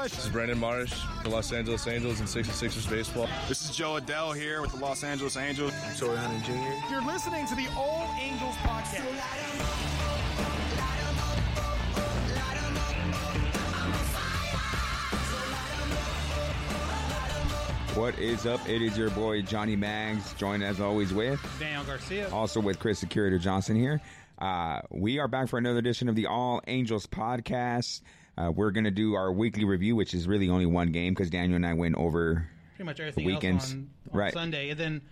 I'm Trent Rush. This is Brandon Marsh, the Los Angeles Angels and 66ers baseball. This is Jo Adell here with the Los Angeles Angels. Torii Hunter Jr. You're listening to the All Angels podcast. What is up? It is your boy Johnny Mags, joined as always with Daniel Garcia. also with Chris Security Johnson here. Uh, we are back for another edition of the All Angels podcast. Uh, we're going to do our weekly review, which is really only one game because Daniel and I went over. Pretty much everything Weekends. else on, on Right. Sunday, and then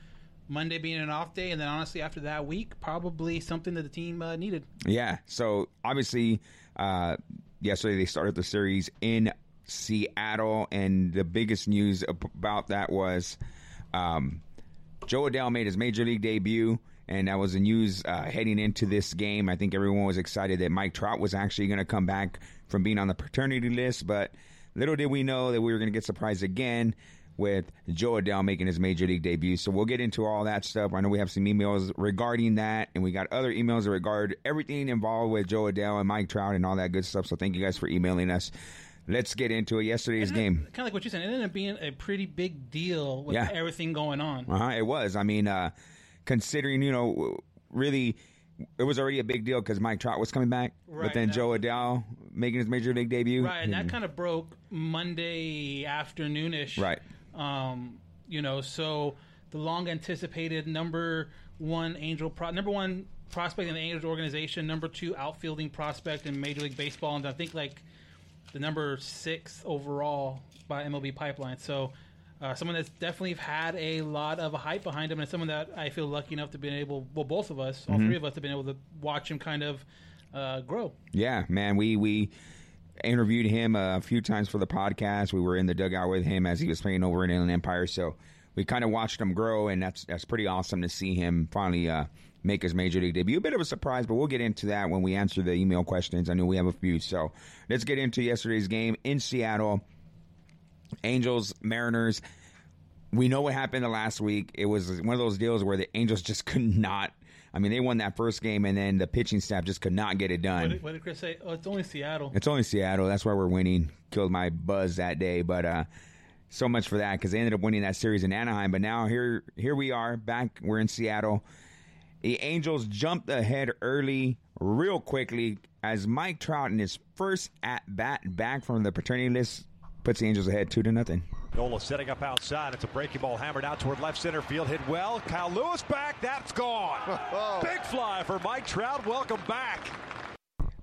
Monday being an off day, and then honestly after that week, probably something that the team uh, needed. Yeah, so obviously, uh, yesterday they started the series in Seattle, and the biggest news about that was um, Jo Adell made his major league debut, and that was the news uh, heading into this game. I think everyone was excited that Mike Trout was actually going to come back from being on the paternity list, but little did we know that we were going to get surprised again with Jo Adell making his major league debut. So we'll get into all that stuff. I know we have some emails regarding that, and we got other emails that regard everything involved with Jo Adell and Mike Trout and all that good stuff. So thank you guys for emailing us. Let's get into it. Yesterday's game. Kind of like what you said, it ended up being a pretty big deal with Yeah. everything going on. Uh-huh, it was. I mean, uh, considering, you know, really, it was already a big deal because Mike Trout was coming back. Right, but then Jo Adell making his major league debut. Right, and that kind of broke Monday afternoonish. Right. Um, you know, so the long anticipated number one Angel pro- number one prospect in the Angels organization, number two outfielding prospect in Major League Baseball, and I think like the number six overall by MLB Pipeline. So uh, someone that's definitely had a lot of hype behind him, and someone that I feel lucky enough to be able, well, both of us, all Mm-hmm. three of us, have been able to watch him kind of uh, grow. Yeah, man, we we interviewed him a few times for the podcast. We were in the dugout with him as he was playing over in Inland Empire, so we kind of watched him grow, and that's that's pretty awesome to see him finally uh, make his major league debut. A bit of a surprise, but we'll get into that when we answer the email questions. I know we have a few, so let's get into yesterday's game in Seattle. Angels Mariners. We know what happened the last week. It was one of those deals where the Angels just could not. I mean, they won that first game, and then the pitching staff just could not get it done. What did, what did Chris say? Oh, it's only Seattle. It's only Seattle. That's why we're winning. Killed my buzz that day, but uh, so much for that because they ended up winning that series in Anaheim. But now here, here we are back. We're in Seattle. The Angels jumped ahead early, real quickly, as Mike Trout in his first at bat back from the paternity list puts the Angels ahead two to nothing. Nola setting up outside. It's a breaking ball hammered out toward left center field. Hit well. Kyle Lewis back. That's gone. Big fly for Mike Trout. Welcome back.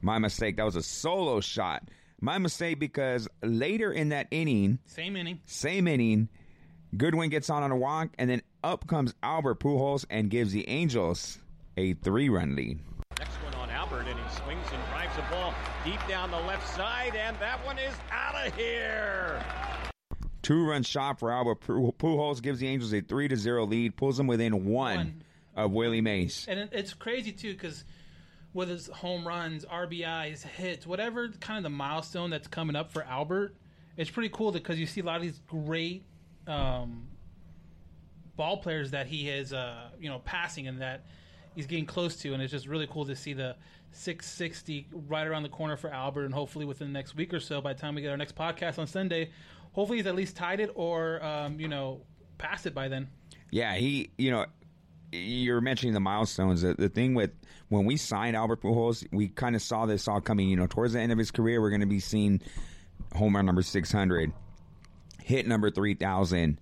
My mistake. That was a solo shot. My mistake because later in that inning, Same inning. Same inning, Goodwin gets on on a walk, and then up comes Albert Pujols and gives the Angels a three-run lead. Next one on Albert, and he swings and drives the ball deep down the left side, and that one is out of here. Two-run shot for Albert Pu- Pujols gives the Angels a three to zero lead, pulls them within one, One. of Willie Mays. And it's crazy too because with his home runs, RBIs, hits, whatever kind of the milestone that's coming up for Albert, it's pretty cool because you see a lot of these great um, ball players that he is, uh, you know, passing and that he's getting close to, and it's just really cool to see the 660 right around the corner for Albert, and hopefully within the next week or so, by the time we get our next podcast on Sunday, hopefully he's at least tied it or um, you know passed it by then. Yeah, he, you know, you're mentioning the milestones. The, the thing with when we signed Albert Pujols, we kind of saw this all coming. You know, towards the end of his career, we're going to be seeing home run number 600, hit number 3,000,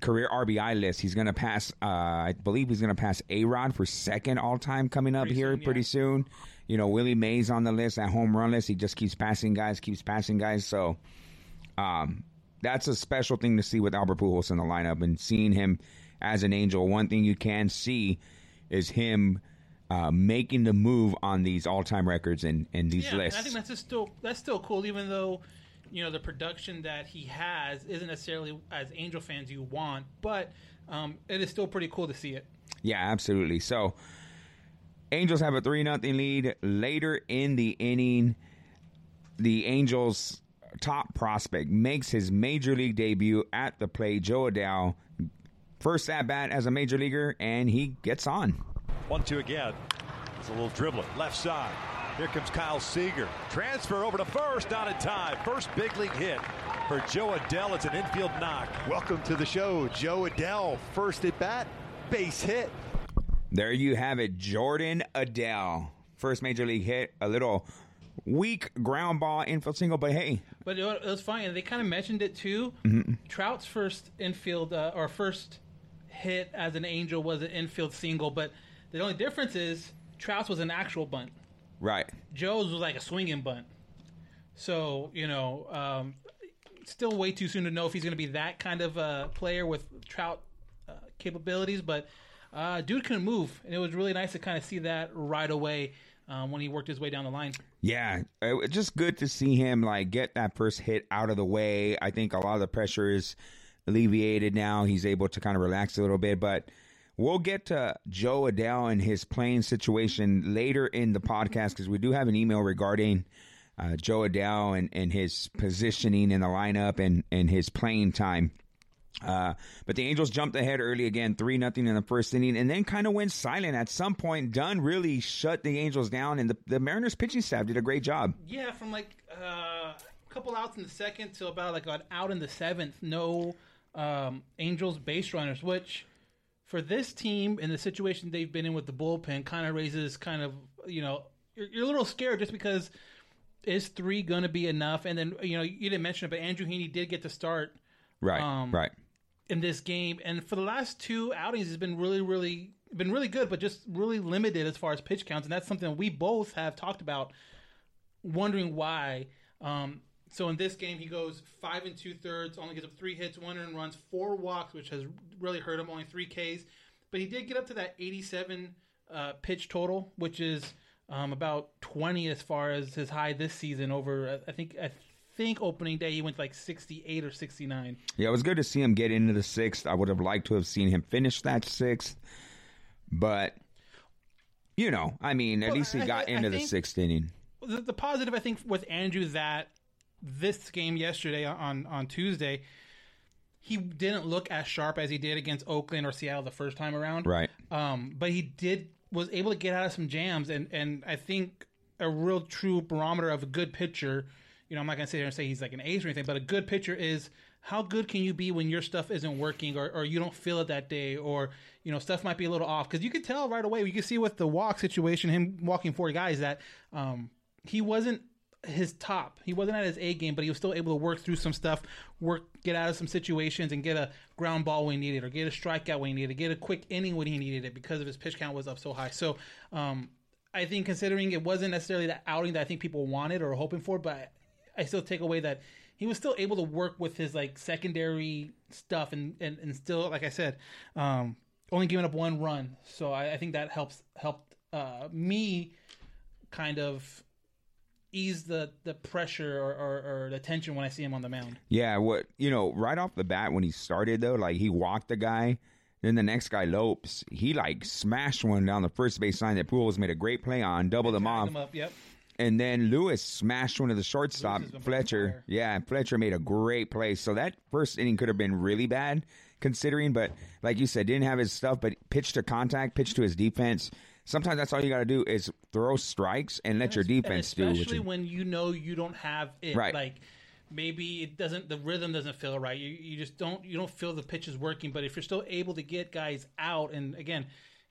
career RBI list. He's going to pass, uh, I believe he's going to pass A Rod for second all time coming up Pretty here soon, yeah. pretty soon. You know, Willie Mays on the list, that home run list. He just keeps passing guys, keeps passing guys. So, um, that's a special thing to see with Albert Pujols in the lineup and seeing him as an angel. One thing you can see is him uh, making the move on these all-time records and, and these yeah, lists. I think that's just still that's still cool, even though you know the production that he has isn't necessarily as Angel fans you want, but um, it is still pretty cool to see it. Yeah, absolutely. So, Angels have a three nothing lead later in the inning. The Angels' top prospect makes his major league debut at the plate. Jo Adell, first at bat as a major leaguer, and he gets on. One two again. It's a little dribbling. Left side. Here comes Kyle Seager. Transfer over to first, not in time. First big league hit for Jo Adell. It's an infield knock. Welcome to the show, Jo Adell. First at bat, base hit. There you have it, Jordon Adell. First major league hit, a little weak ground ball infield single, but hey, But it, it was funny, and they kind of mentioned it too. Mm-hmm. Trout's first infield uh, or first hit as an Angel was an infield single, but the only difference is Trout's was an actual bunt. right. Joe's was like a swinging bunt. So you know, um, still way too soon to know if he's going to be that kind of uh, player with Trout uh, capabilities. But uh, dude can move, and it was really nice to kind of see that right away um, when he worked his way down the line. Yeah, it was just good to see him like get that first hit out of the way. I think a lot of the pressure is alleviated now. He's able to kind of relax a little bit, but we'll get to Jo Adell and his playing situation later in the podcast because we do have an email regarding uh, Jo Adell and, and his positioning in the lineup and, and his playing time. Uh, but the Angels jumped ahead early again, three nothing in the first inning, and then kind of went silent. At some point, Dunn really shut the Angels down, and the, the Mariners pitching staff did a great job. Yeah, from like uh, a couple outs in the second to about like an out in the seventh, no um, Angels base runners, which for this team in the situation they've been in with the bullpen kind of raises kind of you know you're, you're a little scared just because is three going to be enough? And then you know you didn't mention it, but Andrew Heaney did get to start Right, Um, right. In this game, and for the last two outings, he's been really, really been really good, but just really limited as far as pitch counts, and that's something we both have talked about, wondering why. Um, so in this game, he goes five and two thirds, only gives up three hits, one earned runs, four walks, which has really hurt him. Only three Ks, but he did get up to that eighty-seven uh, pitch total, which is um, about twenty as far as his high this season. Over, I think, I think opening day he went like sixty-eight or sixty-nine. Yeah, it was good to see him get into the sixth. I would have liked to have seen him finish that sixth, but you know, I mean, at Well, least he I- got I into the sixth inning. the, the positive I think with Andrew that this game yesterday on on Tuesday, he didn't look as sharp as he did against Oakland or Seattle the first time around. Right. Um, but he did was able to get out of some jams, and and I think a real true barometer of a good pitcher. You know, I'm not gonna sit here and say he's like an ace or anything, but a good pitcher is how good can you be when your stuff isn't working or, or you don't feel it that day or you know stuff might be a little off? Because you could tell right away you can see with the walk situation him walking four guys that um, he wasn't his top. He wasn't at his a game but he was still able to work through some stuff work get out of some situations and get a ground ball when he needed or get a strikeout when he needed get a quick inning when he needed it because of his pitch count was up so high. So um, I think considering it wasn't necessarily the outing that I think people wanted or hoping for, but I still take away that he was still able to work with his like secondary stuff and and, and still like I said, um, only giving up one run. So I, I think that helps helped uh, me kind of ease the the pressure or, or, or the tension when I see him on the mound. Yeah, what you know, right off the bat when he started though, like he walked the guy, then the next guy Lopes, he like smashed one down the first base line that Pujols made a great play on, doubled him off, Him up, yep. And then Lewis smashed one to the shortstop. Lewis has been Fletcher, yeah, Fletcher made a great play. So that first inning could have been really bad considering, but like you said, didn't have his stuff, but pitch to contact, pitch to his defense. Sometimes that's all you got to do is throw strikes and let your And defense do. what especially when you know you don't have it. Right. Like maybe it doesn't. The rhythm doesn't feel right. You you just don't you don't feel the pitch is working. But if you're still able to get guys out and again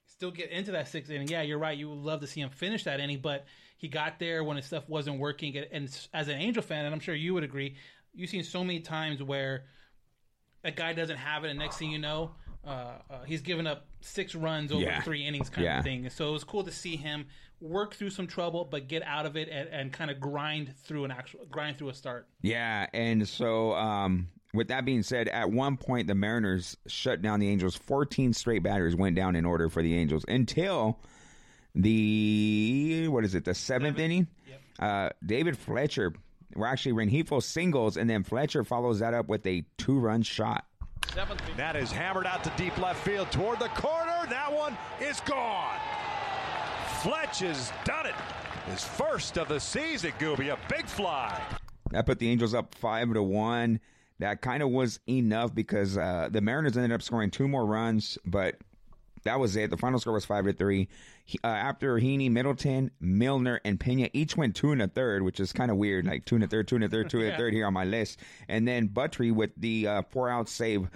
still get into that sixth inning, yeah, you're right. You would love to see him finish that inning, but he got there when his stuff wasn't working. And, and as an Angel fan, and I'm sure you would agree, you've seen so many times where a guy doesn't have it, and next thing you know, uh, uh, he's given up six runs over Yeah. three innings, kind Yeah. of thing. So it was cool to see him work through some trouble, but get out of it and, and kind of grind through an actual grind through a start. Yeah, and so um, with that being said, at one point the Mariners shut down the Angels. Fourteen straight batters went down in order for the Angels until the what is it? The seventh inning. Uh, David Fletcher. Well, actually, Rengifo singles, and then Fletcher follows that up with a two-run shot. Seventh That is hammered out to deep left field toward the corner. That one is gone. Fletch has done it. His first of the season, Gooby. A big fly. That put the Angels up five to one. That kind of was enough because uh, the Mariners ended up scoring two more runs, but that was it. The final score was five to three. He, uh, after Heaney, Middleton, Milner, and Pena each went two and a third, which is kind of weird. Like two and a third, two and a third, two and a Yeah. third here on my list. And then Buttrey with the uh, four out save.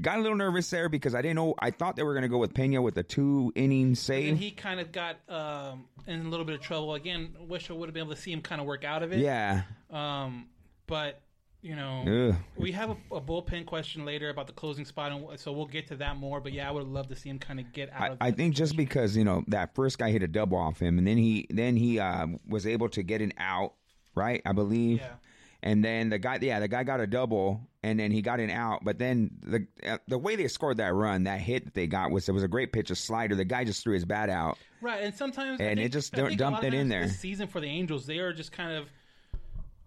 Got a little nervous there because I didn't know. I thought they were going to go with Pena with a two inning save. And he kind of got um, in a little bit of trouble again. Wish I would have been able to see him kind of work out of it. yeah. Um, but you know, Ugh. we have a, a bullpen question later about the closing spot, and so we'll get to that more. But yeah, I would have loved to see him kind of get out I, of. I think just because you know that first guy hit a double off him, and then he then he uh, was able to get an out, right? I believe. Yeah. And then the guy, yeah, the guy got a double, and then he got an out. But then the uh, the way they scored that run, that hit that they got was it was a great pitch, a slider. The guy just threw his bat out. right, and sometimes And it just dumped it in there. This season for the Angels, they are just kind of.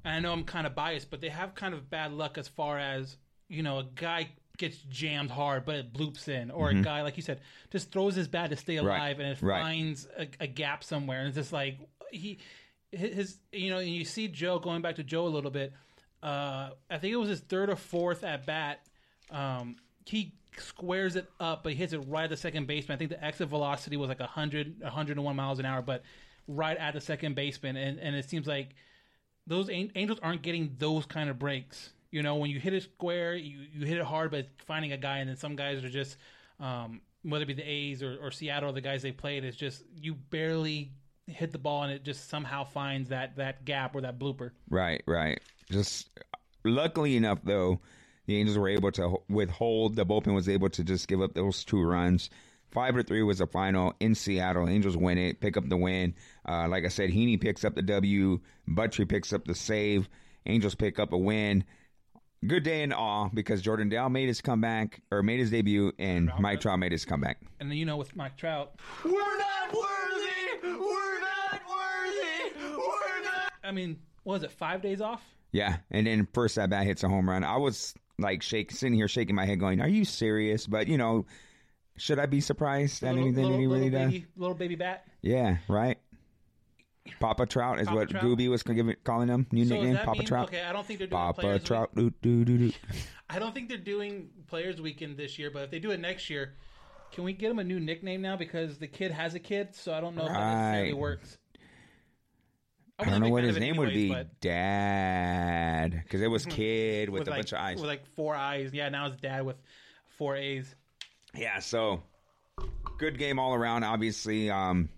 And I know I'm kind of biased, but they have kind of bad luck as far as you know a guy gets jammed hard, but it bloops in, or a guy like you said just throws his bat to stay Mm-hmm. Right, alive, and it right. finds a, a gap somewhere, and it's just like he his you know, and you see Joe going back to Joe a little bit. Uh, I think it was his third or fourth at bat. Um, he squares it up, but he hits it right at the second baseman. I think the exit velocity was like 100, 101 miles an hour, but right at the second baseman. And, and it seems like those An- Angels aren't getting those kind of breaks. You know, when you hit it square, you, you hit it hard, but finding a guy, and then some guys are just, um, whether it be the A's or, or Seattle, the guys they played, it's just you barely hit the ball, and it just somehow finds that that gap or that blooper. Right, right. Just luckily enough, though, the Angels were able to withhold. The bullpen was able to just give up those two runs. Five to three was the final in Seattle. Angels win it, pick up the win. Uh, like I said, Heaney picks up the W. Buttrey picks up the save. Angels pick up a win. Good day in awe because Jordan Dell made his comeback or made his debut, and Mike Trout made his comeback. And then you know with Mike Trout, We're not worthy. We're not worthy. We're not. I mean, what was it five days off? Yeah, and then first at bat hits a home run. I was like shake, sitting here shaking my head, going, "Are you serious?" But you know, should I be surprised at Little- anything little- that he really little does? little baby bat. Yeah, right. Papa Trout is Papa what Trout? Gooby was giving, calling him. New So nickname, Papa mean- Trout. okay, I don't think they're doing Papa Players Trout. Doo, doo, doo. I don't think they're doing Players Weekend this year, but if they do it next year, can we get him a new nickname now? Because the kid has a kid, so I don't know if that necessarily works. I wasn't don't know what his name would be. but- Dad, because it was kid with, a like, bunch of eyes. With like four eyes. Yeah, now it's dad with four A's. Yeah, so good game all around. Obviously, um,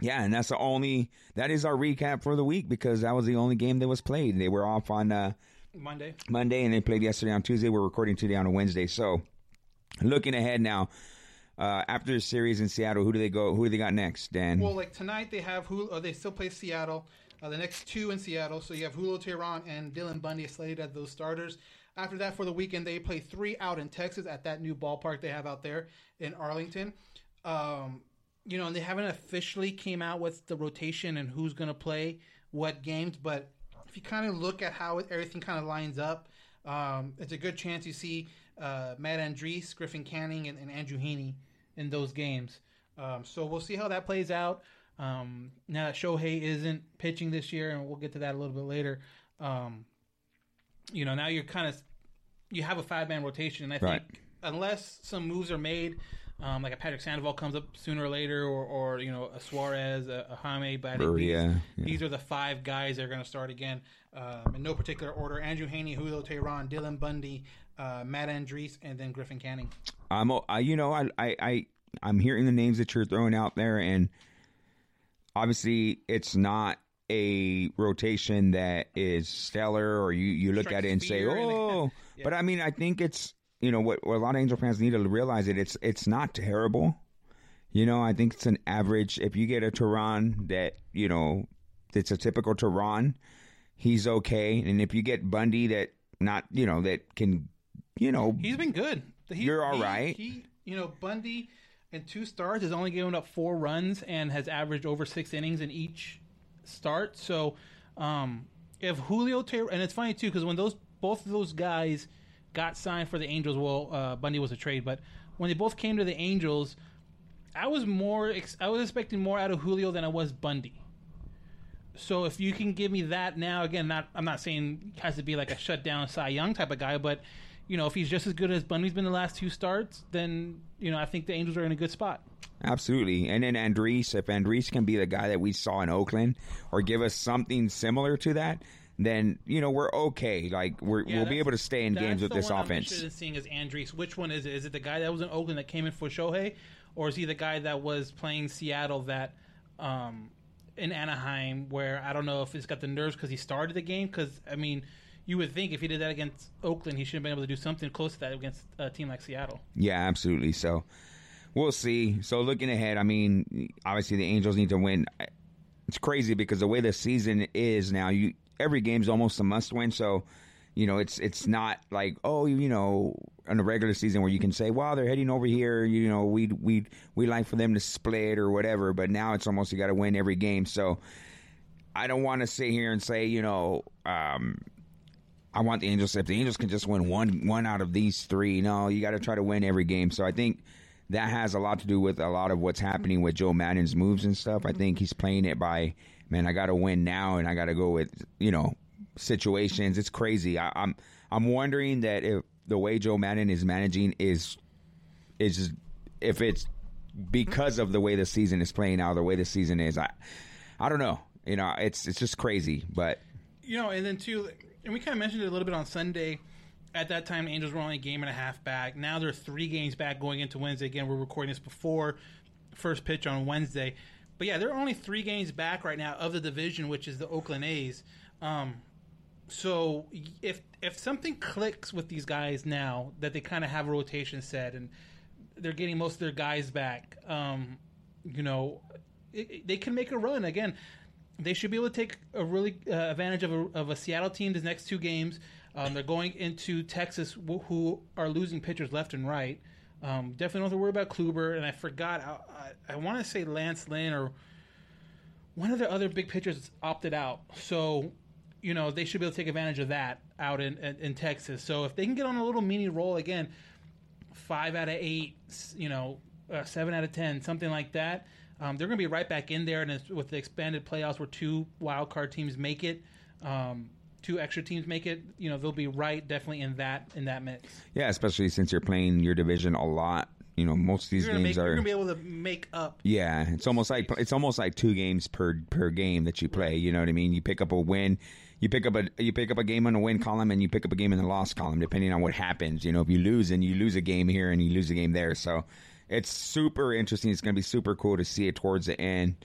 yeah, and that's the only that is our recap for the week because that was the only game that was played. They were off on uh, Monday. Monday and they played yesterday on Tuesday. We're recording today on a Wednesday. So looking ahead now, uh, after the series in Seattle, who do they go? Who do they got next? Dan. Well, like tonight they have who Uh, they still play Seattle. Uh, the next two in Seattle. So you have Julio Teheran and Dylan Bundy slated as those starters. After that, for the weekend, they play three out in Texas at that new ballpark they have out there in Arlington. Um, you know, and they haven't officially came out with the rotation and who's going to play what games. But if you kind of look at how everything kind of lines up, um, it's a good chance you see uh, Matt Andriese, Griffin Canning, and, and Andrew Heaney in those games. Um, so we'll see how that plays out. Um, now that Shohei isn't pitching this year, and we'll get to that a little bit later. Um, you know, now you're kind of you have a five man rotation, and I think Right. unless some moves are made, um, like a Patrick Sandoval comes up sooner or later, or, or you know a Suarez, a, a Jaime, but I think these, yeah. these are the five guys that are going to start again um, in no particular order: Andrew Heaney, Julio Teheran, Dylan Bundy, uh, Matt Andriese, and then Griffin Canning. I'm, I, you know, I, I, I, I'm hearing the names that you're throwing out there, and obviously it's not a rotation that is stellar, or you you look Strikes at it and say, oh, but I mean, I think it's you know what, what a lot of Angel fans need to realize it. It's it's not terrible. You know, I think it's an average. If you get a Teheran that you know, it's a typical Teheran, he's okay. And if you get Bundy that not you know that can, you know, He's been good. He, You're all he- right. He, you know, Bundy and two stars has only given up four runs and has averaged over six innings in each start. So, um, if Julio and it's funny too because when those both of those guys got signed for the Angels, well, uh, Bundy was a trade, but when they both came to the Angels, I was more ex- I was expecting more out of Julio than I was Bundy. So if you can give me that now, again, not I'm not saying has to be like a shutdown Cy Young type of guy, but you know if he's just as good as Bundy's been the last two starts, then you know I think the Angels are in a good spot. Absolutely. And then Andriese, if Andriese can be the guy that we saw in Oakland or give us something similar to that, then, you know, we're okay. Like, we're, Yeah, we'll be able to stay in games with the this one I'm offense. interested in seeing is Andriese. Which one is it? Is it the guy that was in Oakland that came in for Shohei, or is he the guy that was playing Seattle that um, in Anaheim? Where I don't know if he's got the nerves because he started the game. Because I mean, you would think if he did that against Oakland, he should have been able to do something close to that against a team like Seattle. Yeah, absolutely. So we'll see. So looking ahead, I mean, obviously the Angels need to win. It's crazy because the way the season is now, you every game's almost a must win. So you know, it's it's not like oh, you know, in a regular season where you can say, well, they're heading over here. You know, we we we like for them to split or whatever. But now it's almost you got to win every game. So I don't want to sit here and say, you know. um I want the Angels. If the Angels can just win one one out of these three, no, you got to try to win every game. So I think that has a lot to do with a lot of what's happening with Joe Maddon's moves and stuff. I think he's playing it by, man, I got to win now, and I got to go with you know situations. It's crazy. I, I'm I'm wondering that if the way Joe Maddon is managing is is if it's because of the way the season is playing out, the way the season is. I I don't know. You know, it's it's just crazy, but You know, and then too, and we kind of mentioned it a little bit on Sunday. At that time, the Angels were only a game and a half back. Now they're three games back going into Wednesday. Again, we're recording this before first pitch on Wednesday. But yeah, they're only three games back right now of the division, which is the Oakland A's. Um, so if if something clicks with these guys now that they kind of have a rotation set and they're getting most of their guys back, um, you know, it, it- they can make a run again. They should be able to take a really uh, advantage of a, of a Seattle team these next two games. Um, they're going into Texas, wh- who are losing pitchers left and right. Um, definitely don't have to worry about Kluber. And I forgot, I, I, I want to say Lance Lynn or one of the other big pitchers opted out. So, you know, they should be able to take advantage of that out in, in, in Texas. So if they can get on a little mini roll again, five out of eight, you know, uh, seven out of ten, something like that. Um, they're going to be right back in there, and it's, with the expanded playoffs, where two wild card teams make it, um, two extra teams make it, you know, they'll be right, definitely in that in that mix. Yeah, especially since you're playing your division a lot. You know, most of these You're games make, you're are. going to be able to make up. yeah, it's almost like it's almost like two games per per game that you play. You know what I mean? You pick up a win, you pick up a you pick up a game in the win column, and you pick up a game in the loss column, depending on what happens. You know, if you lose, and you lose a game here, and you lose a game there. So it's super interesting. It's going to be super cool to see it towards the end.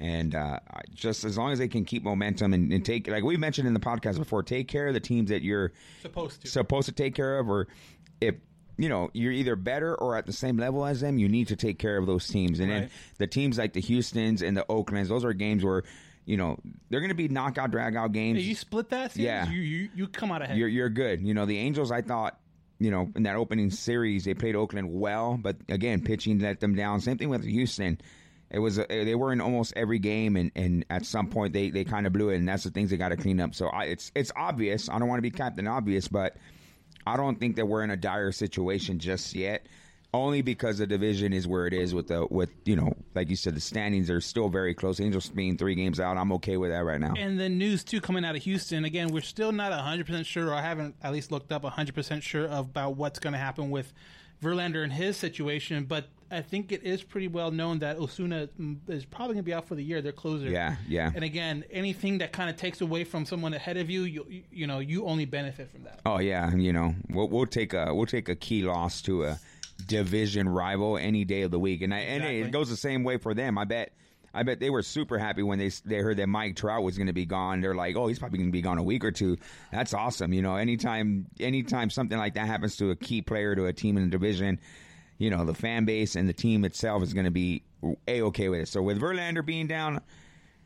And uh, just as long as they can keep momentum and, and take, like we mentioned in the podcast before, take care of the teams that you're Supposed to. supposed to take care of, or if you know you're either better or at the same level as them, you need to take care of those teams. And then the teams like the Houston's and the Oaklands, those are games where you know they're going to be knockout, drag out games. You split that series, Yeah. you, you, you come out ahead. You're you're good. You know the Angels. I thought. You know, in that opening series, they played Oakland well, but again, pitching let them down. Same thing with Houston. It was they were in almost every game, and, and at some point they, they kind of blew it, and that's the things they got to clean up. So I, it's it's obvious. I don't want to be Captain Obvious, but I don't think that we're in a dire situation just yet. Only because the division is where it is with the with you know, like you said, the standings are still very close. Angels being three games out, I'm okay with that right now. And the news too coming out of Houston again, we're still not hundred percent sure, or I haven't at least looked up hundred percent sure about what's going to happen with Verlander and his situation. But I think it is pretty well known that Osuna is probably going to be out for the year. Their closer. Yeah, yeah. And again, anything that kind of takes away from someone ahead of you, you you know, you only benefit from that. Oh yeah, you know we'll, we'll take a we'll take a key loss to a division rival any day of the week, and I, and Exactly. it goes the same way for them. I bet I bet they were super happy when they they heard that Mike Trout was going to be gone. They're like, oh, he's probably going to be gone a week or two. That's awesome. You know, anytime anytime something like that happens to a key player to a team in the division, you know, the fan base and the team itself is going to be a okay with it. So with Verlander being down,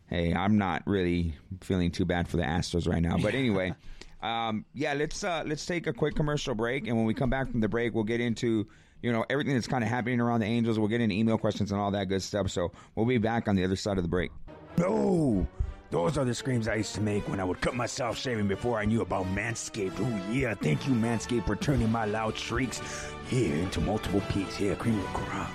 hey, I'm not really feeling too bad for the Astros right now. But anyway, um, yeah, let's uh, let's take a quick commercial break, and when we come back from the break, we'll get into you know everything that's kind of happening around the Angels. We'll get into email questions and all that good stuff. So we'll be back on the other side of the break. No, those are the screams I used to make when I would cut myself shaving before I knew about Manscaped. Oh yeah, thank you Manscaped for turning my loud shrieks here into multiple peaks. Here, cream of crop.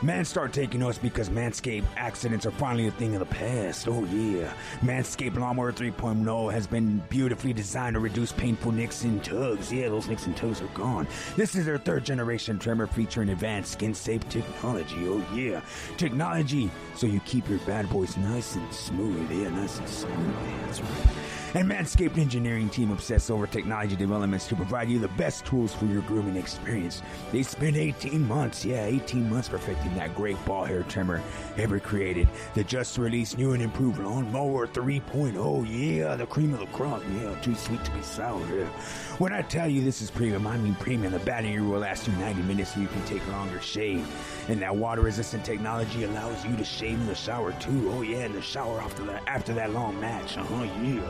Man, start taking notes because Manscaped accidents are finally a thing of the past. Oh, yeah. Manscaped Lawnmower 3.0 has been beautifully designed to reduce painful nicks and tugs. Yeah, those nicks and tugs are gone. This is their third generation trimmer featuring advanced skin safe technology. Oh, yeah. Technology so you keep your bad boys nice and smooth. Yeah, nice and smooth. Yeah, that's right. And Manscaped engineering team obsess over technology developments to provide you the best tools for your grooming experience. They spent 18 months, yeah, 18 months perfecting that great ball hair trimmer ever created. The just released new and improved Lawnmower 3.0, yeah, the cream of the crop, yeah, too sweet to be sour, yeah. When I tell you this is premium, I mean premium. The battery will last you 90 minutes so you can take longer shave. And that water resistant technology allows you to shave in the shower too. Oh yeah, in the shower after that after that long match. Uh-huh, yeah.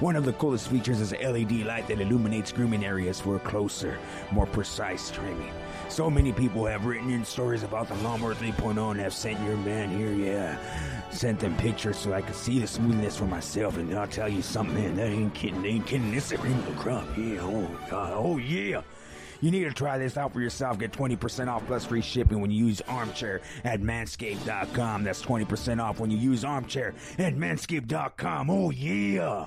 One of the coolest features is LED light that illuminates grooming areas for a closer, more precise trimming. So many people have written in stories about the Lawnmower 3.0 and have sent your man here, yeah. Sent them pictures so I could see the smoothness for myself, and I'll tell you something, man, that ain't kidding, ain't kidding. This is the crop, yeah, oh god, oh yeah. You need to try this out for yourself. Get 20% off plus free shipping when you use Armchair at manscaped.com. That's 20% off when you use Armchair at manscaped.com. Oh, yeah.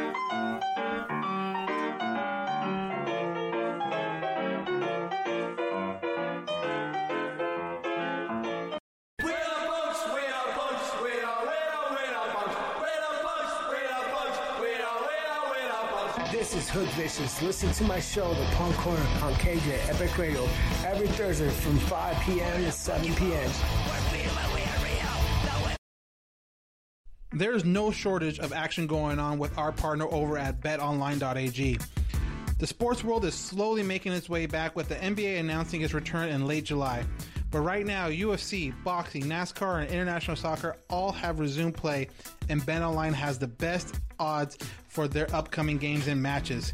Hood Vicious. Listen to my show, The Punk Corner, on KJ Epic Radio, every Thursday from 5 p.m. to 7 p.m. There's no shortage of action going on with our partner over at betonline.ag. The sports world is slowly making its way back with the NBA announcing its return in late July. But right now, UFC, boxing, NASCAR, and international soccer all have resumed play, and BetOnline has the best odds for their upcoming games and matches.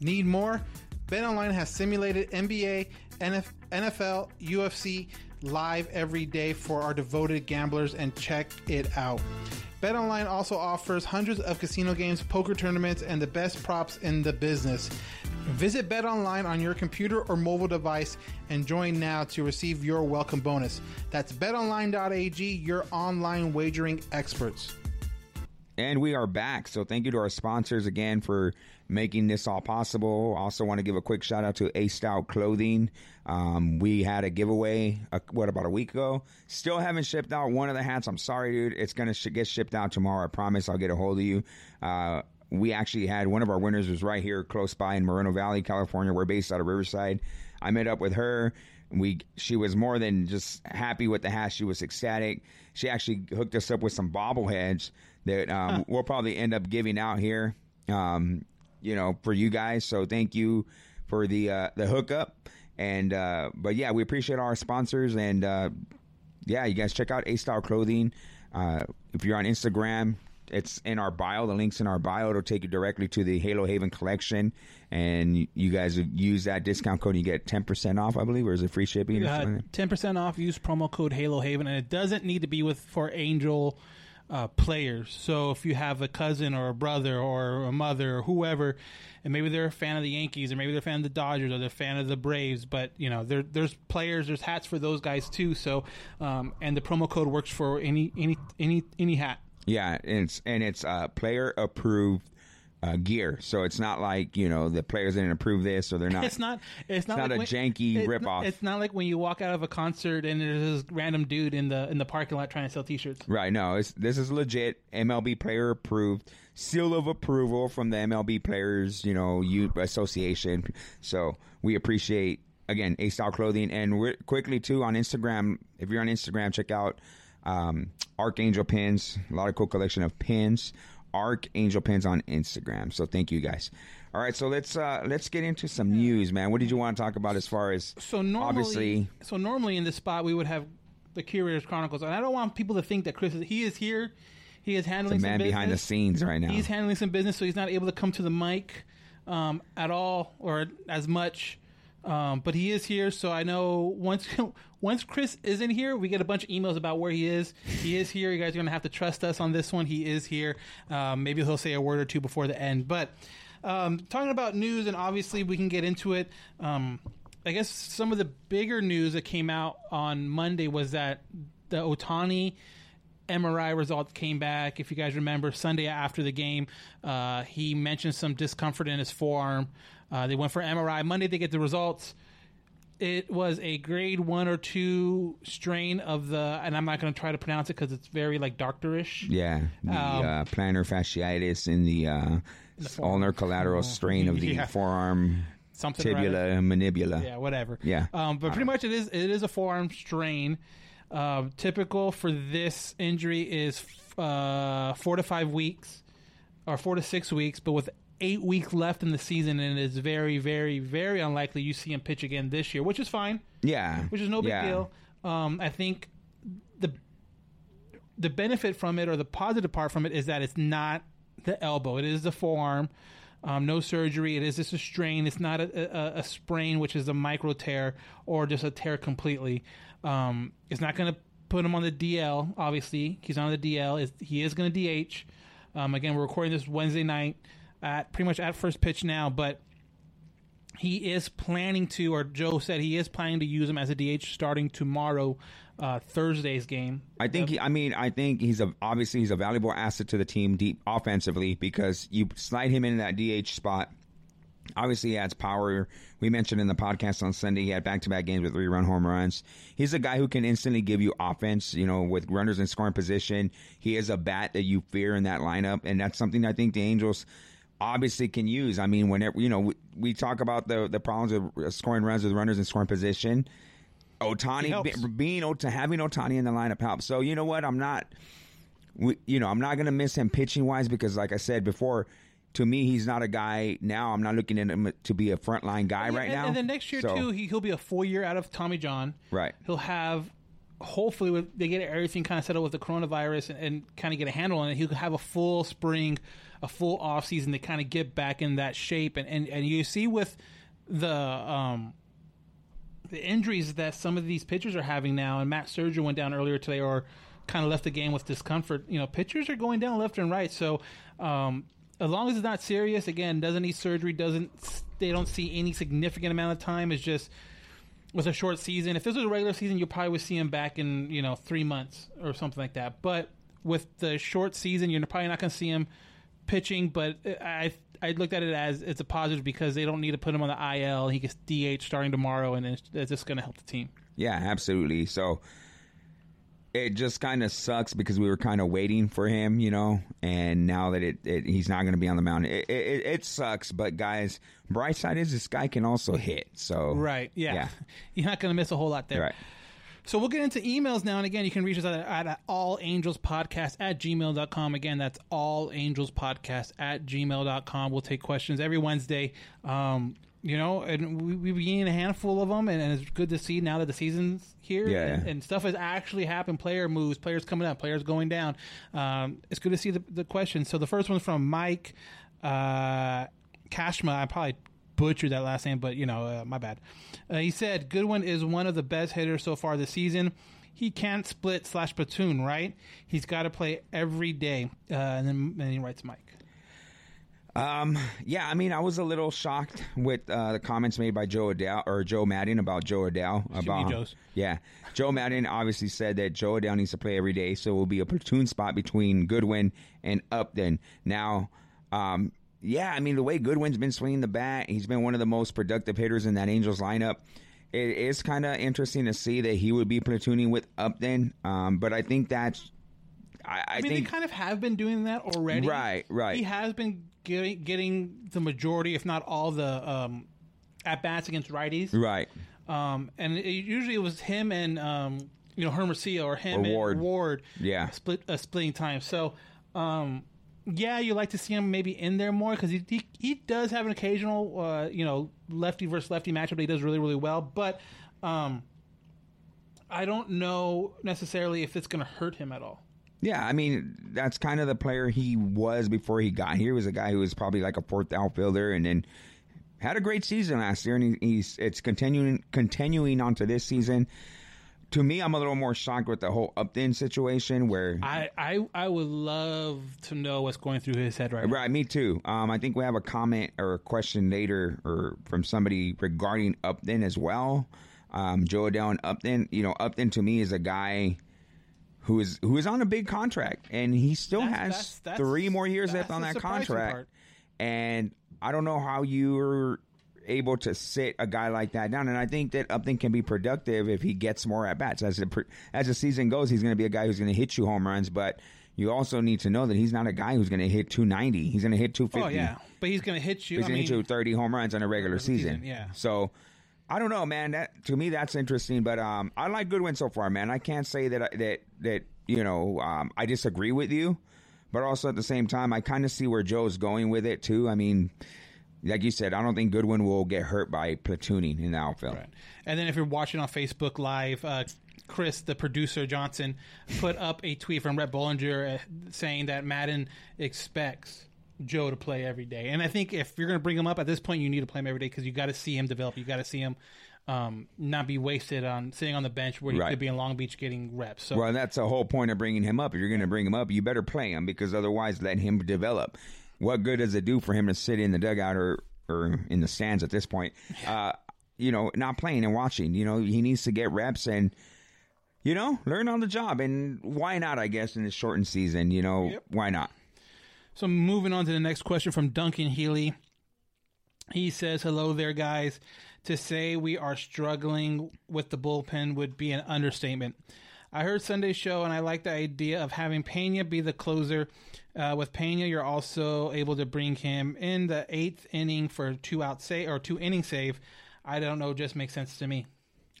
Need more? BetOnline has simulated NBA, NFL, UFC live every day for our devoted gamblers, and check it out. BetOnline also offers hundreds of casino games, poker tournaments, and the best props in the business. Visit BetOnline on your computer or mobile device and join now to receive your welcome bonus. That's betonline.ag, your online wagering experts. And we are back. So thank you to our sponsors again for making this all possible. Also want to give a quick shout out to A Stout Clothing. Um, we had a giveaway, uh, what, about a week ago? Still haven't shipped out one of the hats. I'm sorry, dude. It's going to sh- get shipped out tomorrow. I promise I'll get a hold of you. Uh, we actually had one of our winners was right here close by in Moreno Valley, California. We're based out of Riverside. I met up with her. We she was more than just happy with the hat. She was ecstatic. She actually hooked us up with some bobbleheads that um, we'll probably end up giving out here. Um, you know, for you guys. So thank you for the uh, the hookup. And uh, but yeah, we appreciate our sponsors and uh, yeah, you guys check out A Style Clothing. Uh, if you're on Instagram, it's in our bio. The link's in our bio. It'll take you directly to the Halo Haven collection, and you, guys use that discount code. and You get ten percent off, I believe, or is it free shipping? something? Ten percent off. Use promo code Halo Haven, and it doesn't need to be with for Angel uh, players. So if you have a cousin or a brother or a mother or whoever, and maybe they're a fan of the Yankees or maybe they're a fan of the Dodgers or they're a fan of the Braves, but you know there, there's players, there's hats for those guys too. So um, and the promo code works for any any any any hat. Yeah, and it's and it's uh, player approved uh, gear, so it's not like you know the players didn't approve this or they're not. It's not. It's not, not like a when- janky it's ripoff. not- It's not like when you walk out of a concert and there's this random dude in the in the parking lot trying to sell T-shirts. Right. No, it's, this is legit MLB player approved, seal of approval from the MLB Players, you know, you Association. So we appreciate again A Style Clothing, and we're, quickly too on Instagram. If you're on Instagram, check out um, Archangel Pins. A lot of cool collection of pins. Archangel Pins on Instagram. So thank you guys. All right, so let's uh let's get into some news, man. What did you want to talk about as far as So normally, obviously so normally in this spot we would have the Curators Chronicles, and I don't want people to think that Chris is he is here. He is handling the man behind the scenes right now? He's handling some business, so he's not able to come to the mic um, at all or as much. Um, but he is here, so I know once once Chris isn't here, we get a bunch of emails about where he is. He is here. You guys are gonna have to trust us on this one. He is here. Um, maybe he'll say a word or two before the end. But um, talking about news, and obviously we can get into it. Um, I guess some of the bigger news that came out on Monday was that the Ohtani MRI results came back. If you guys remember, Sunday after the game, uh, he mentioned some discomfort in his forearm. Uh, they went for MRI. Monday, they get the results. It was a grade one or two strain of the, and I'm not going to try to pronounce it because it's very like doctorish. Yeah, the Um, uh, plantar fasciitis in the, uh, ulnar collateral strain of the Yeah. forearm Something tibula manibula. Yeah, whatever. Yeah. Um, but pretty much it is it is a forearm strain. Uh, typical for this injury is uh, four to five weeks, or four to six weeks. But with eight weeks left in the season, and it is very, very, very unlikely you see him pitch again this year, which is fine. Yeah. Which is no big Yeah. deal. Um, I think the the benefit from it or the positive part from it is that it's not the elbow; it is the forearm. Um, no surgery. It is just a strain. It's not a, a, a sprain, which is a micro tear or just a tear completely. Um, it's not going to put him on the DL. Obviously, he's on the DL. Is he is going to DH? Um, again, we're recording this Wednesday night at pretty much at first pitch now, but he is planning to, or Joe said he is planning to use him as a DH starting tomorrow, uh, Thursday's game. I think. He, I mean, I think he's a obviously he's a valuable asset to the team deep offensively because you slide him in that DH spot. Obviously, he adds power. We mentioned in the podcast on Sunday he had back-to-back games with three-run home runs. He's a guy who can instantly give you offense. You know, with runners in scoring position, he is a bat that you fear in that lineup, and that's something I think the Angels obviously can use. I mean, whenever you know we, we talk about the the problems of scoring runs with runners in scoring position. Ohtani be- being Ota- having Ohtani in the lineup helps. So you know what? I'm not, we, you know, I'm not gonna miss him pitching wise because, like I said before, to me he's not a guy. Now I'm not looking at him to be a frontline guy right and, now. And then next year So- too, he, he'll be a full year out of Tommy John. Right. He'll have hopefully with, they get everything kind of settled with the coronavirus and, and kind of get a handle on it. He'll have a full spring, a full off season to kind of get back in that shape. And and, and you see with the um the injuries that some of these pitchers are having now, and Matt Serger went down earlier today, or kind of left the game with discomfort. You know, pitchers are going down left and right. So, um, as long as it's not serious, again, doesn't need surgery, doesn't they don't see any significant amount of time. It's just with a short season. If this was a regular season, you probably would see him back in you know three months or something like that. But with the short season, you're probably not going to see him pitching. But I I looked at it as it's a positive because they don't need to put him on the IL. He gets DH starting tomorrow, and it's, it's just going to help the team. Yeah, absolutely. So it just kind of sucks because we were kind of waiting for him, you know, and now that it, it he's not going to be on the mound, it, it, it sucks. But guys, bright side is this guy can also hit. So Right. Yeah. You're not going to miss a whole lot there. Right. So we'll get into emails now. And again, you can reach us at, at allangelspodcast at gmail.com. Again, that's allangelspodcast at gmail.com. We'll take questions every Wednesday. Um, you know, and we, we've gained a handful of them, and, and it's good to see now that the season's here Yeah, and, and stuff has actually happened. Player moves, players coming up, players going down. Um, it's good to see the, the questions. So the first one's from Mike uh, Kashma. I probably butchered that last name, but you know, uh, my bad. Uh, he said Goodwin is one of the best hitters so far this season. He can't split slash platoon, right? He's got to play every day. Uh, and then and he writes Mike. Um, yeah, I mean, I was a little shocked with uh, the comments made by Jo Adell or Joe Maddon about Jo Adell about Joes. yeah. Joe Maddon obviously said that Jo Adell needs to play every day, so it will be a platoon spot between Goodwin and Upton. Now, um, yeah, I mean, the way Goodwin's been swinging the bat, he's been one of the most productive hitters in that Angels lineup. It is kind of interesting to see that he would be platooning with Upton, um, but I think that's. I, I, I mean, think they kind of have been doing that already. Right, right. He has been getting, getting the majority, if not all, the um, at bats against righties. right. Um, and it, usually it was him and um, you know Hermosillo or him Or and Ward. Ward. Yeah. split uh, splitting time. So, um, yeah, you like to see him maybe in there more because he, he he does have an occasional uh, you know lefty versus lefty matchup that he does really really well, but um, I don't know necessarily if it's going to hurt him at all. Yeah, I mean that's kind of the player he was before he got here. He was a guy who was probably like a fourth outfielder, and then had a great season last year, and he, he's it's continuing continuing onto this season. To me, I'm a little more shocked with the whole Upton situation where. I, I I would love to know what's going through his head right now. Right, me too. Um, I think we have a comment or a question later, or from somebody regarding Upton as well. Um, Jo Adell and Upton. You know, Upton to me is a guy who is who is on a big contract, and he still That's- has that's- that's- three more years left on that contract. part. And I don't know how you're able to sit a guy like that down. And I think that Upton can be productive if he gets more at bats. As the as the season goes, he's going to be a guy who's going to hit you home runs, but. You also need to know that he's not a guy who's going to hit 290. He's going to hit 250. Oh yeah, but he's going to hit you. He's going to hit you 30 home runs on a regular season. season, yeah. So I don't know, man. That to me that's interesting, but um, I like Goodwin so far, man. I can't say that I- that that you know um, I disagree with you, but also at the same time I kind of see where Joe's going with it too. I mean, like you said, I don't think Goodwin will get hurt by platooning in the outfield. And then if you're watching on Facebook Live, uh, Chris, the producer Johnson, put up a tweet from Rhett Bollinger uh, saying that Maddon expects Joe to play every day. And I think if you're going to bring him up at this point, you need to play him every day because you got to see him develop. You got to see him um, not be wasted on sitting on the bench where he Right. could be in Long Beach getting reps. So well, that's the whole point of bringing him up. If you're going to bring him up, you better play him because otherwise, let him develop. What good does it do for him to sit in the dugout or or in the stands at this point? Uh, you know, not playing and watching. You know, he needs to get reps and you know learn on the job. And why not? I guess in this shortened season, you know, why not? So moving on to the next question from Duncan Healy. He says, "Hello there, guys. To say we are struggling with the bullpen would be an understatement. I heard Sunday's show, and I like the idea of having Pena be the closer. Uh, with Pena, you're also able to bring him in the eighth inning for two out save or two inning save. I don't know, just makes sense to me.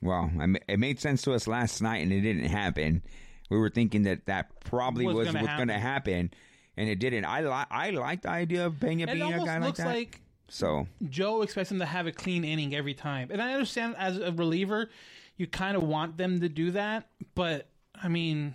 Well, it made sense to us last night, and it didn't happen. We were thinking that that probably Was was, going to happen, and it didn't. I li- I like the idea of Pena It being a guy like that. like so Joe expects him to have a clean inning every time. And I understand as a reliever, you kind of want them to do that. But, I mean,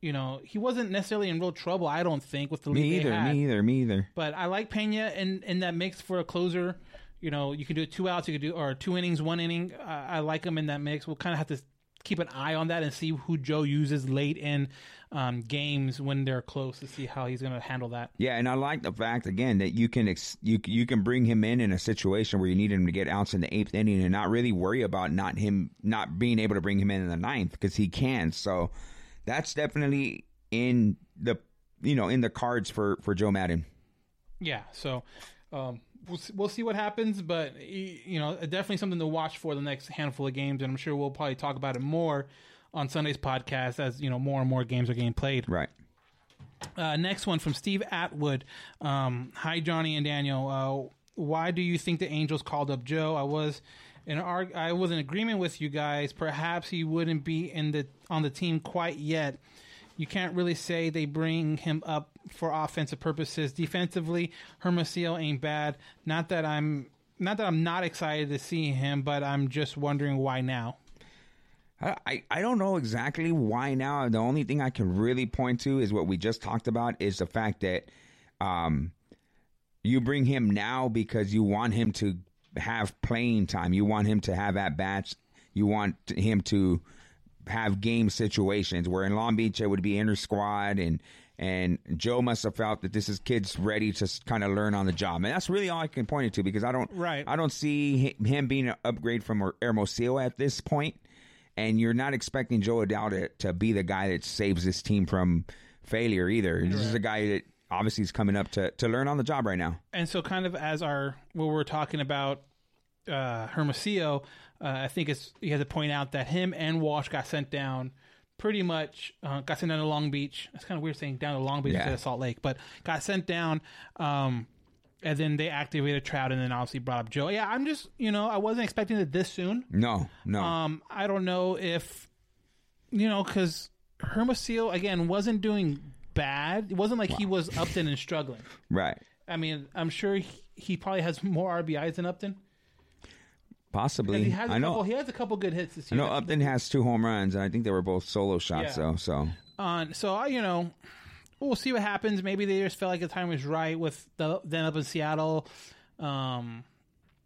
you know, he wasn't necessarily in real trouble, I don't think, with the lead me either, had. me either, me either. But I like Pena in, in that mix for a closer. You know, you can do two outs, you could do, or two innings, one inning. I, I like him in that mix. We'll kind of have to keep an eye on that and see who Joe uses late in um, games when they're close to see how he's going to handle that. Yeah, and I like the fact again that you can ex- you you can bring him in in a situation where you need him to get outs in the eighth inning and not really worry about not him not being able to bring him in in the ninth because he can. So that's definitely in the you know in the cards for for Joe Maddon. Yeah, so um, we'll see, we'll see what happens, but you know, definitely something to watch for the next handful of games, and I'm sure we'll probably talk about it more on Sunday's podcast as you know more and more games are getting played. Right. Uh, next one from Steve Atwood. Um, Hi, Johnny and Daniel. Uh, why do you think the Angels called up Joe? I was in arg- I was in agreement with you guys. Perhaps he wouldn't be in the on the team quite yet. You can't really say they bring him up for offensive purposes. Defensively, Hermosillo ain't bad. Not that I'm not that I'm not excited to see him, but I'm just wondering why now. I, I- I don't know exactly why now. The only thing I can really point to is what we just talked about is the fact that um, you bring him now because you want him to have playing time. You want him to have at bats. You want him to have game situations where in Long Beach it would be inter squad and and Joe must have felt that this is kids ready to kind of learn on the job, and that's really all I can point it to because I don't Right. I don't see him being an upgrade from Hermosillo at this point, and you're not expecting Jo Adell to, to be the guy that saves this team from failure either. This is a guy that obviously is coming up to to learn on the job right now. And so, kind of as our what we're talking about, uh, Hermosillo, uh, I think it's you have to point out that him and Walsh got sent down. Pretty much uh, got sent down to Long Beach. It's kind of weird saying down to Long Beach Yeah. instead of Salt Lake, but got sent down. Um, and then they activated Trout, and then obviously brought up Joe. Yeah, I'm just you know I wasn't expecting it this soon. No, no. Um, I don't know if you know because Hermosillo again wasn't doing bad. It wasn't like he was Upton and struggling. right. I mean, I'm sure he, he probably has more RBIs than Upton. Possibly. He has a I know. couple. He has a couple good hits this I year. know Upton has two home runs, and I think they were both solo shots, Yeah. though. So on. So I, you know, we'll see what happens. Maybe they just felt like the time was right with the then up in Seattle, um,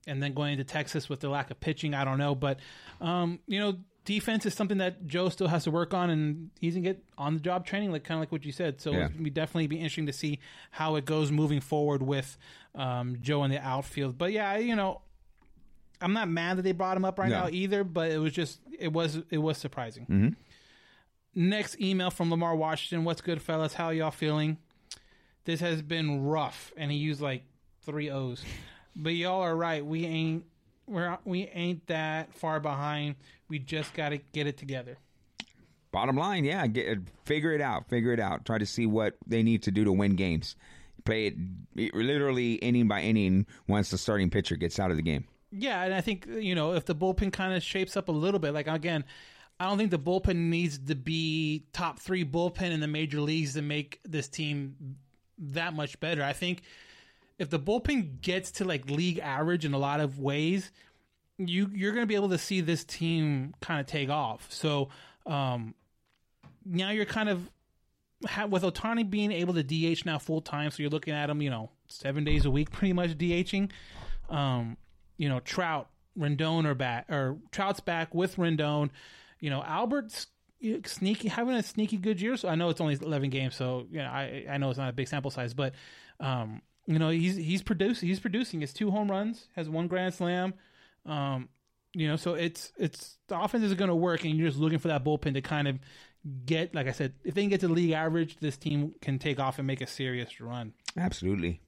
and then going into Texas with the lack of pitching. I don't know, but um, you know, defense is something that Joe still has to work on, and he's gonna get on the job training, like kind of like what you said. So Yeah. it's gonna be definitely be interesting to see how it goes moving forward with um, Joe in the outfield. But yeah, you know. I'm not mad that they brought him up right No. now either, but it was just it was it was surprising. Mhm. Next email from Lamar Washington. What's good, fellas? How y'all feeling? This has been rough, and he used like three O's. But y'all are right. We ain't we're we ain't that far behind. We just got to get it together. Bottom line, yeah, get, figure it out. Figure it out. Try to see what they need to do to win games. Play it, it literally inning by inning once the starting pitcher gets out of the game. Yeah, and I think you know if the bullpen kind of shapes up a little bit. Like again, I don't think the bullpen needs to be top three bullpen in the major leagues to make this team that much better. I think if the bullpen gets to like league average in a lot of ways, you you're going to be able to see this team kind of take off. So um, now you're kind of with Ohtani being able to DH now full time, so you're looking at him, you know, seven days a week, pretty much DHing. Um, you know, Trout, Rendon are back, or Trout's back with Rendon. You know, Albert's sneaky having a sneaky good year. So I know it's only 11 games, so you know, I I know it's not a big sample size, but um, you know, he's he's producing. He's producing. His two home runs, has one grand slam. Um, you know, so it's it's the offense is going to work, and you're just looking for that bullpen to kind of get, like I said, if they can get to league average, this team can take off and make a serious run. Absolutely.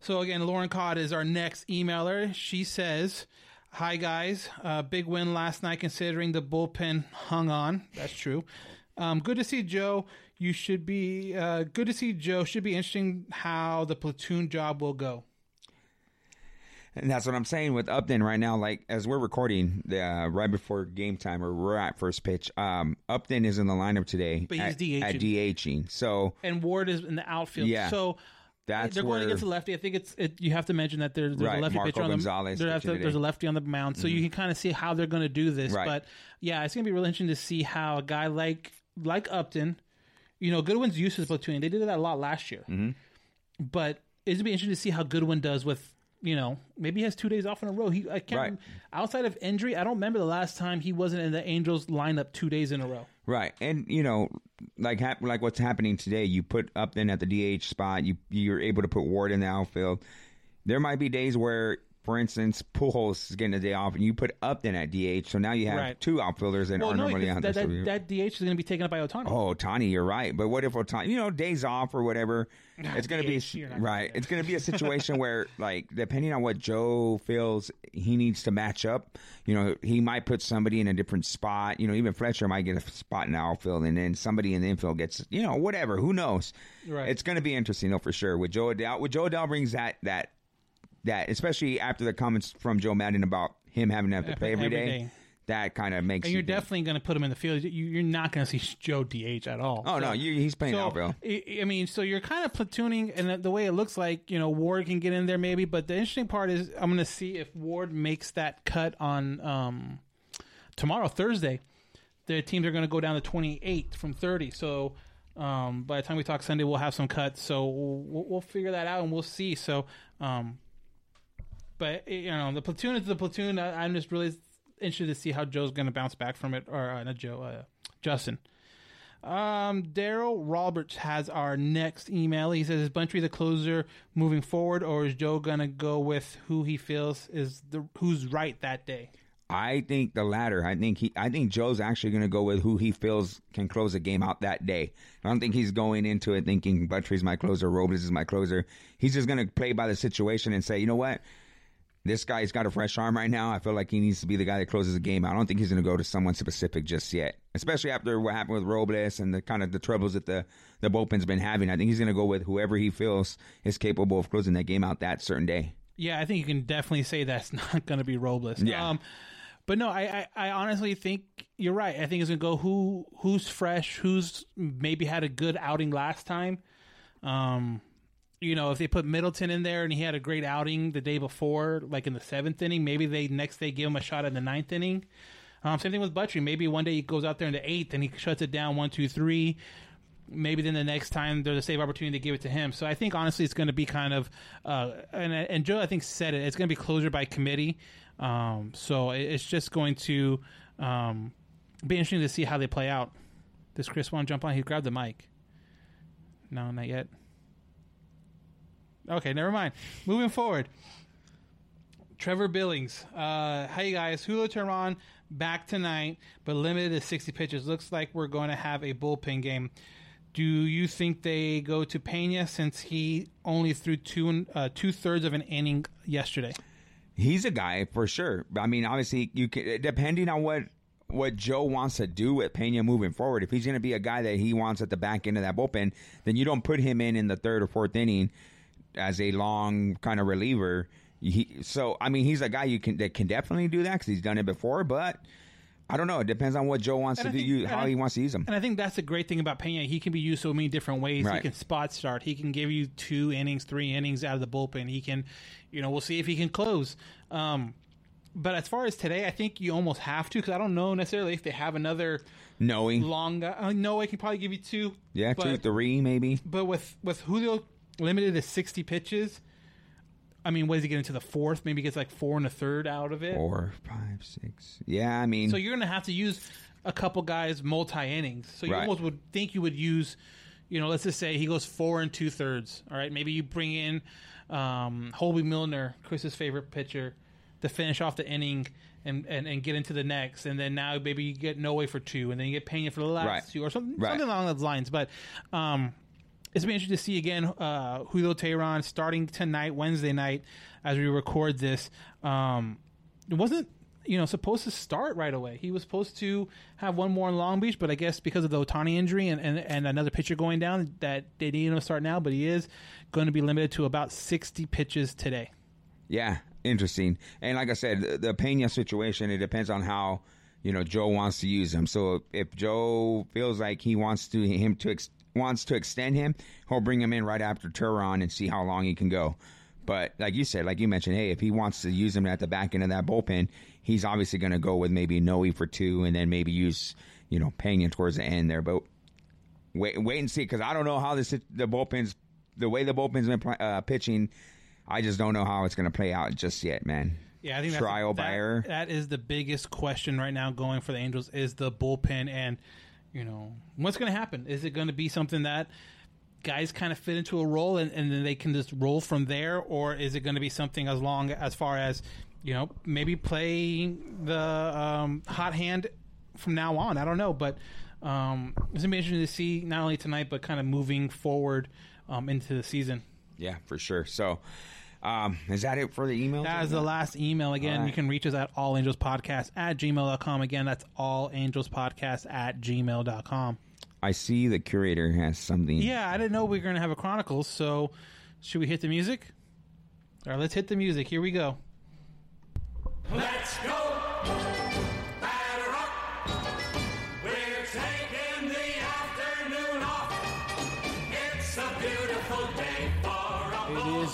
So again, Lauren Codd is our next emailer. She says, "Hi guys, uh, big win last night considering the bullpen hung on. That's true. Um, good to see Joe. You should be uh, good to see Joe. Should be interesting how the platoon job will go. And that's what I'm saying with Upton right now. Like as we're recording, uh, right before game time, or we're at first pitch. Um, Upton is in the lineup today, But he's at, DHing. at DHing. So And Ward is in the outfield. Yeah. So." that's they're going where against the lefty. I think it's it, you have to mention that there's, there's Right, a lefty Marco pitcher on the Gonzalez there- pitching there's a lefty on the mound, so you can kind of see how they're going to do this. Right. But yeah, it's going to be really interesting to see how a guy like like Upton, you know, Goodwin's used to the platoon. They did that a lot last year, Mm-hmm. but it's going to be interesting to see how Goodwin does with. You know, maybe he has two days off in a row. He I can't Right. outside of injury. I don't remember the last time he wasn't in the Angels lineup two days in a row. Right, and you know, like hap- like what's happening today, you put Upton at the DH spot. You you're able to put Ward in the outfield. There might be days where, for instance, Pujols is getting a day off, and you put Upton at DH. So now you have Right. two outfielders that Well, are no, normally out that, that, that DH is going to be taken up by Ohtani. Oh, Tani, you're right. But what if Ohtani, you know, days off or whatever? Ah, it's going to be DH, you're not right. It's going to be a situation where, like, depending on what Joe feels he needs to match up, you know, he might put somebody in a different spot. You know, even Fletcher might get a spot in the outfield, and then somebody in the infield gets, you know, whatever. Who knows? Right. It's going to be interesting, though, for sure. With Jo Adell, with Jo Adell brings that that that, especially after the comments from Joe Maddon about him having to have to play every day. day. that kind of makes and you you're definitely going to put him in the field. You, you're not going to see Joe DH at all. Oh, no, you- he's playing so, outfield. I, I mean, so you're kind of platooning, and the way it looks like, you know, Ward can get in there maybe. But the interesting part is, I'm going to see if Ward makes that cut on um, tomorrow, Thursday. The teams are going to go down to 28 from 30. So um, by the time we talk Sunday, we'll have some cuts. So we'll, we'll figure that out and we'll see. So, um, but you know, the platoon is the platoon. I, I'm just really interested to see how Joe's going to bounce back from it, or uh, not Joe, uh, Justin. Um, Daryl Roberts has our next email. He says, "Is Buttrey the closer moving forward, or is Joe gonna go with who he feels is the who's right that day?" I think the latter. I think he. I think Joe's actually going to go with who he feels can close the game out that day. I don't think he's going into it thinking Buttrey's my closer, Robles is my closer. He's just going to play by the situation and say, you know what, this guy's got a fresh arm right now. I feel like he needs to be the guy that closes the game. I don't think he's going to go to someone specific just yet, especially after what happened with Robles and the kind of the troubles that the the bullpen's been having. I think he's going to go with whoever he feels is capable of closing that game out that certain day. Yeah, I think you can definitely say that's not going to be Robles. Yeah. Um, but no, I, I, I honestly think you're right. I think it's going to go who who's fresh, who's maybe had a good outing last time. Um, you know, if they put Middleton in there and he had a great outing the day before, like in the seventh inning, maybe they next day give him a shot in the ninth inning. Um, same thing with Buttrey. Maybe one day he goes out there in the eighth and he shuts it down one, two, three. Maybe then the next time there's a save opportunity to give it to him. So I think honestly it's going to be kind of, uh, and and Joe I think said it. It's going to be closure by committee. Um, so it's just going to um, be interesting to see how they play out. Does Chris want to jump on? He grabbed the mic. No, not yet. Okay, never mind. Moving forward. Trevor Billings. Uh, hey guys, Julio Teheran back tonight, but limited to 60 pitches. Looks like we're going to have a bullpen game. Do you think they go to Pena since he only threw two uh, two thirds of an inning yesterday? He's a guy for sure. I mean, obviously, you can depending on what what Joe wants to do with Pena moving forward. If he's going to be a guy that he wants at the back end of that bullpen, then you don't put him in in the third or fourth inning as a long kind of reliever. He, so I mean, he's a guy you can that can definitely do that because he's done it before. But I don't know. It depends on what Joe wants And to do, think- and how I- he wants to use him. And I think that's the great thing about Pena. He can be used so many different ways. Right. He can spot start. He can give you two innings, three innings out of the bullpen. He can, you know, we'll see if he can close. Um, but as far as today, I think you almost have to because I don't know necessarily if they have another Knowing, long guy. Uh, no, I can probably give you two. yeah, two, three, maybe. But with with Julio limited to sixty pitches, I mean, what does he get into the fourth? Maybe he gets like four and a third out of it. Four, five, six. Yeah, I mean, So you're going to have to use a couple guys multi innings. So you Right. almost would think you would use, you know, let's just say he goes four and two thirds. All right, maybe you bring in um, Hoby Milner, Chris's favorite pitcher, to finish off the inning and, and, and get into the next, and then now maybe you get Noe for two, and then you get Pena for the last Right. two, or something Right. something along those lines. But um, it's been interesting to see again uh, Julio Teheran starting tonight, Wednesday night, as we record this. Um, it wasn't you know supposed to start right away. He was supposed to have one more in Long Beach, but I guess because of the Ohtani injury and, and, and another pitcher going down, that they need him start now. But he is going to be limited to about sixty pitches today. Yeah, interesting. And like I said, the, the Pena situation, it depends on how you know Joe wants to use him. So if Joe feels like he wants to him to ex, wants to extend him, he'll bring him in right after Teheran and see how long he can go. But like you said, like you mentioned, hey, if he wants to use him at the back end of that bullpen, he's obviously going to go with maybe Noe for two, and then maybe use you know Pena towards the end there. But wait, wait and see because I don't know how this the bullpen's the way the bullpen's been uh, pitching. I just don't know how it's going to play out just yet, man. Yeah, I think trial that's, by error. That is the biggest question right now going for the Angels is the bullpen and you know what's going to happen. Is it going to be something that guys kind of fit into a role and, and then they can just roll from there, or is it going to be something as long as far as you know maybe play the um, hot hand from now on? I don't know, but um, it's gonna be interesting to see not only tonight but kind of moving forward um, into the season. Yeah, for sure. So, um, is that it for the email? That is the last email. Again, All right. you can reach us at allangelspodcast at gmail.com. Again, that's allangelspodcast at gmail.com. I see the curator has something. Yeah, I didn't know we were going to have a Chronicles, so should we hit the music? All right, let's hit the music. Here we go. Let's go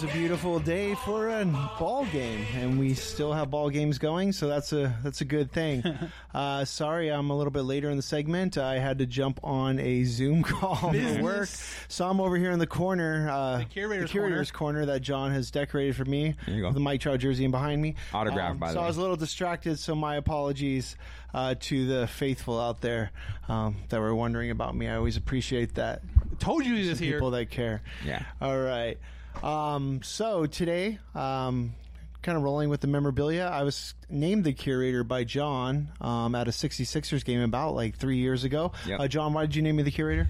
is a beautiful day for a ball game, and we still have ball games going, so that's a that's a good thing. uh, sorry, I'm a little bit later in the segment. I had to jump on a Zoom call for work, so I'm over here in the corner, uh, the curator's curator's corner. that John has decorated for me. There you go. with The Mike Trout jersey and behind me, Autographed, Um, by the so. I was a little distracted, so my apologies uh, to the faithful out there um, that were wondering about me. I always appreciate that. Told you he was Some here. People that care. Yeah. All right. Um, so today, um, kind of rolling with the memorabilia, I was named the curator by John um, at a 66ers game about like three years ago. Yep. Uh, John, why did you name me the curator?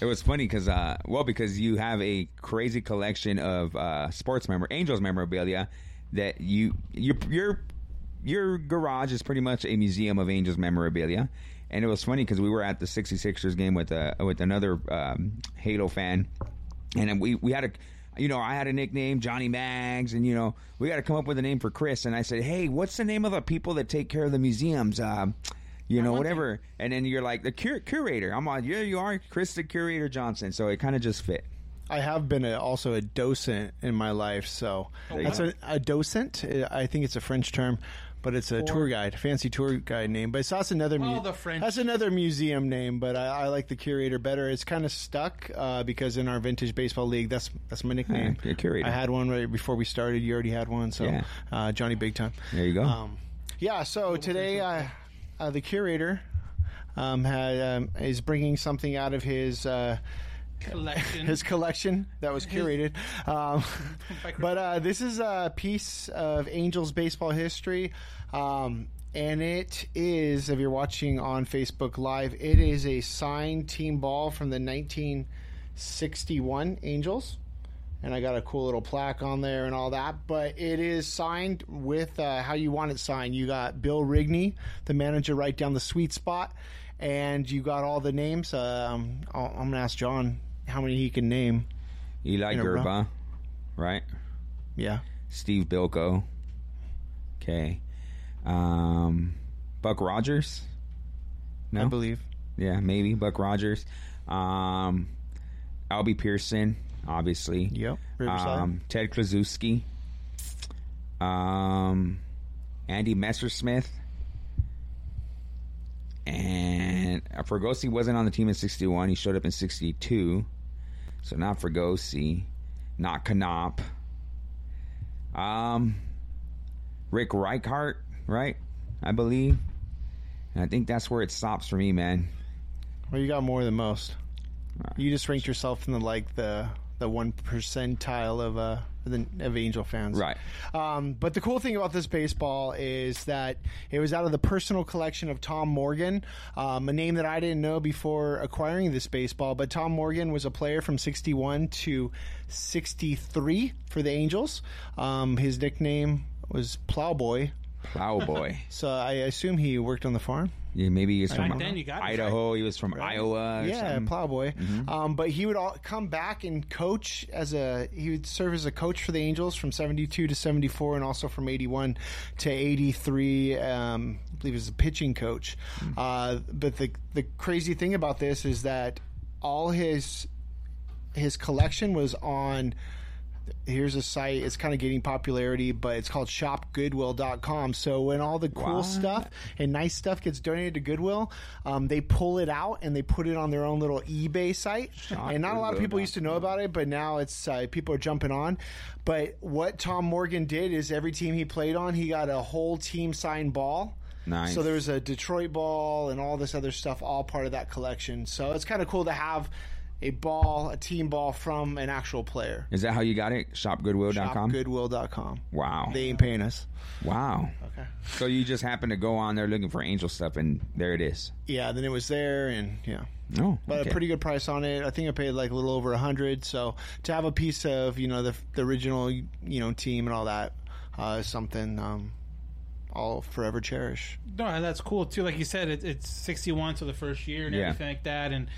It was funny because, uh, well, because you have a crazy collection of uh, sports member Angels memorabilia that you your your your garage is pretty much a museum of Angels memorabilia. And it was funny because we were at the 66ers game with uh, with another um, Halo fan, and we we had a. You know, I had a nickname, Johnny Mags, and you know, we got to come up with a name for Chris. And I said, "Hey, what's the name of the people that take care of the museums?" Um, you know, whatever. And then you're like the cur- curator. I'm on. Yeah, you are Chris the curator Johnson. So it kind of just fit. I have been a, also a docent in my life, so that's a, a docent. Uh, I think it's a French term, but it's a tour guide, fancy tour guide name. But so that's another. Oh, the French. That's another museum name, but I, I like the curator better. It's kind of stuck uh, because in our vintage baseball league, that's that's my nickname. Curator. I had one right before we started. You already had one, so Yeah. uh, Johnny Big Time. There you go. Um, yeah. So today, uh, uh, the curator um, had um, is bringing something out of his. Collection. his collection that was curated. Um, but uh, this is a piece of Angels baseball history. Um, and it is, if you're watching on Facebook Live, it is a signed team ball from the 1961 Angels. And I got a cool little plaque on there and all that. But it is signed with uh, how you want it signed. You got Bill Rigney, the manager, right down the sweet spot. And you got all the names. Um, I'm going to ask John how many he can name. Eli in a row. Grba, right? Yeah. Steve Bilko. Okay. Um, Buck Rogers. No, I believe. Yeah, maybe Buck Rogers. Um, Albie Pearson, obviously. Yep. Riverside. Um, Ted Kluszewski. Um, Andy Messersmith. And uh, Fregosi wasn't on the team in 61. He showed up in 62. So not Fregosi. Not Canop. Um, Rick Reichardt, right? I believe. And I think that's where it stops for me, man. Well, you got more than most. You just ranked yourself in the like the the one percentile of uh the, of Angel fans, Right. Um, but the cool thing about this baseball is that it was out of the personal collection of Tom Morgan, um, a name that I didn't know before acquiring this baseball. But Tom Morgan was a player from '61 to '63 for the Angels. Um, his nickname was Plowboy. Plowboy. So I assume he worked on the farm. Yeah, maybe he's Back from then you got it, Idaho. He was from Iowa. Or yeah, something. plowboy. Mhm. Um, but he would all come back and coach as a he would serve as a coach for the Angels from seventy two to seventy four, and also from eighty one to eighty three. Um, I believe as a pitching coach. Hmm. Uh, but the the crazy thing about this is that all his his collection was on here's a site it's kind of getting popularity but it's called shopgoodwill.com so when all the cool What? stuff and nice stuff gets donated to goodwill um, they pull it out and they put it on their own little ebay site and not a lot of people used to know about it but now it's uh, people are jumping on but what tom morgan did is every team he played on he got a whole team signed ball Nice. so there was a Detroit ball and all this other stuff, all part of that collection. So it's kind of cool to have a ball, a team ball from an actual player. Is that how you got it? Shopgoodwill.com? Shopgoodwill.com. Wow. They ain't paying us. Wow. Okay. So you just happen to go on there looking for angel stuff, and there it is. Yeah, then it was there, and yeah. Oh, But okay. a pretty good price on it. I think I paid like a little over a hundred. So to have a piece of you know the the original you know team and all that uh, is something um, I'll forever cherish. No, and that's cool too. Like you said, it, it's 61 to the first year and Yeah. everything like that. And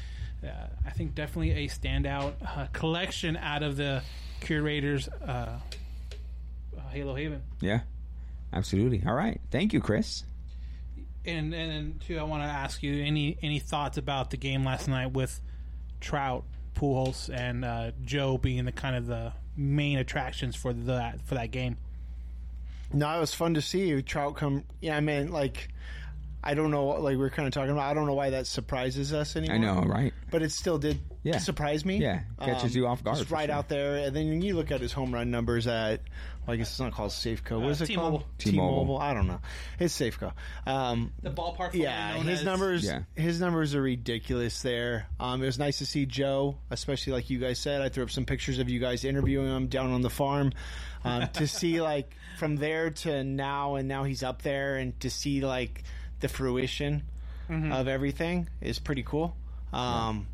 uh, I think definitely a standout uh, collection out of the curators. Uh, uh, Halo Haven. Yeah, absolutely. All right. Thank you, Chris. And and then too, I want to ask you any any thoughts about the game last night with Trout Pujols and uh, Joe being the kind of the main attractions for the for that game. No, it was fun to see Trout come. Yeah, I mean, like, I don't know, like we are kind of talking about. I don't know why that surprises us anymore. I know, right? But it still did Yeah. surprise me. Um, Yeah, catches you off guard, Just right sure. out there, and then you look at his home run numbers at. Well, I guess it's not called Safeco. What is it T-Mobile. called? T-Mobile. I don't know. It's Safeco. Um, The ballpark. yeah, formerly known his as- numbers. Yeah. His numbers are ridiculous. There. Um, it was nice to see Joe, especially like you guys said. I threw up some pictures of you guys interviewing him down on the farm. Um, to see like from there to now, and now he's up there, and to see like the fruition of everything is pretty cool. Um,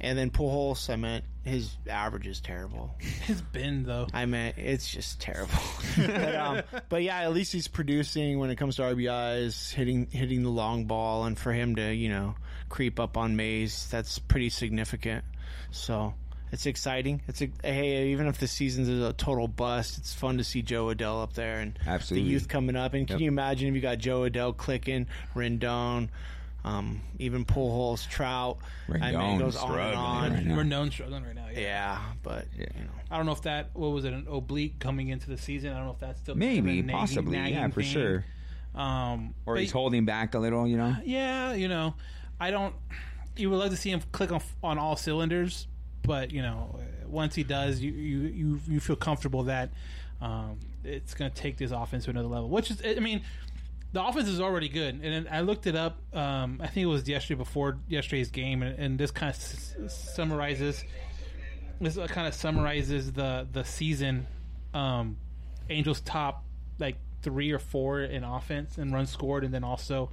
and then Pujols, I meant his average is terrible. His bin though. I meant it's just terrible. but, um, but yeah, at least he's producing when it comes to RBIs, hitting hitting the long ball, and for him to you know creep up on Mays, that's pretty significant. So it's exciting. It's a, hey, even if the season's a total bust, it's fun to see Jo Adell up there and Absolutely. the youth coming up. And can Yep. you imagine if you got Jo Adell clicking, Rendon, um, even Pujols, Trout? I mean, it Rendon's goes on and struggling on. right now. We're struggling right now. Yeah. Yeah, but you know. I don't know if that what was it an oblique coming into the season. I don't know if that's still kind of Maybe, nagging- possibly, yeah, for thing. sure. Um, Or he's holding back a little, you know. Yeah, you know, I don't. You would love to see him click on on all cylinders, but you know, once he does, you you you, you feel comfortable that um, it's going to take this offense to another level. Which is, I mean, the offense is already good, and I looked it up. Um, I think it was yesterday before yesterday's game, and, and this kind of s- summarizes. This kind of summarizes the the season. Um, Angels top like three or four in offense and runs scored, and then also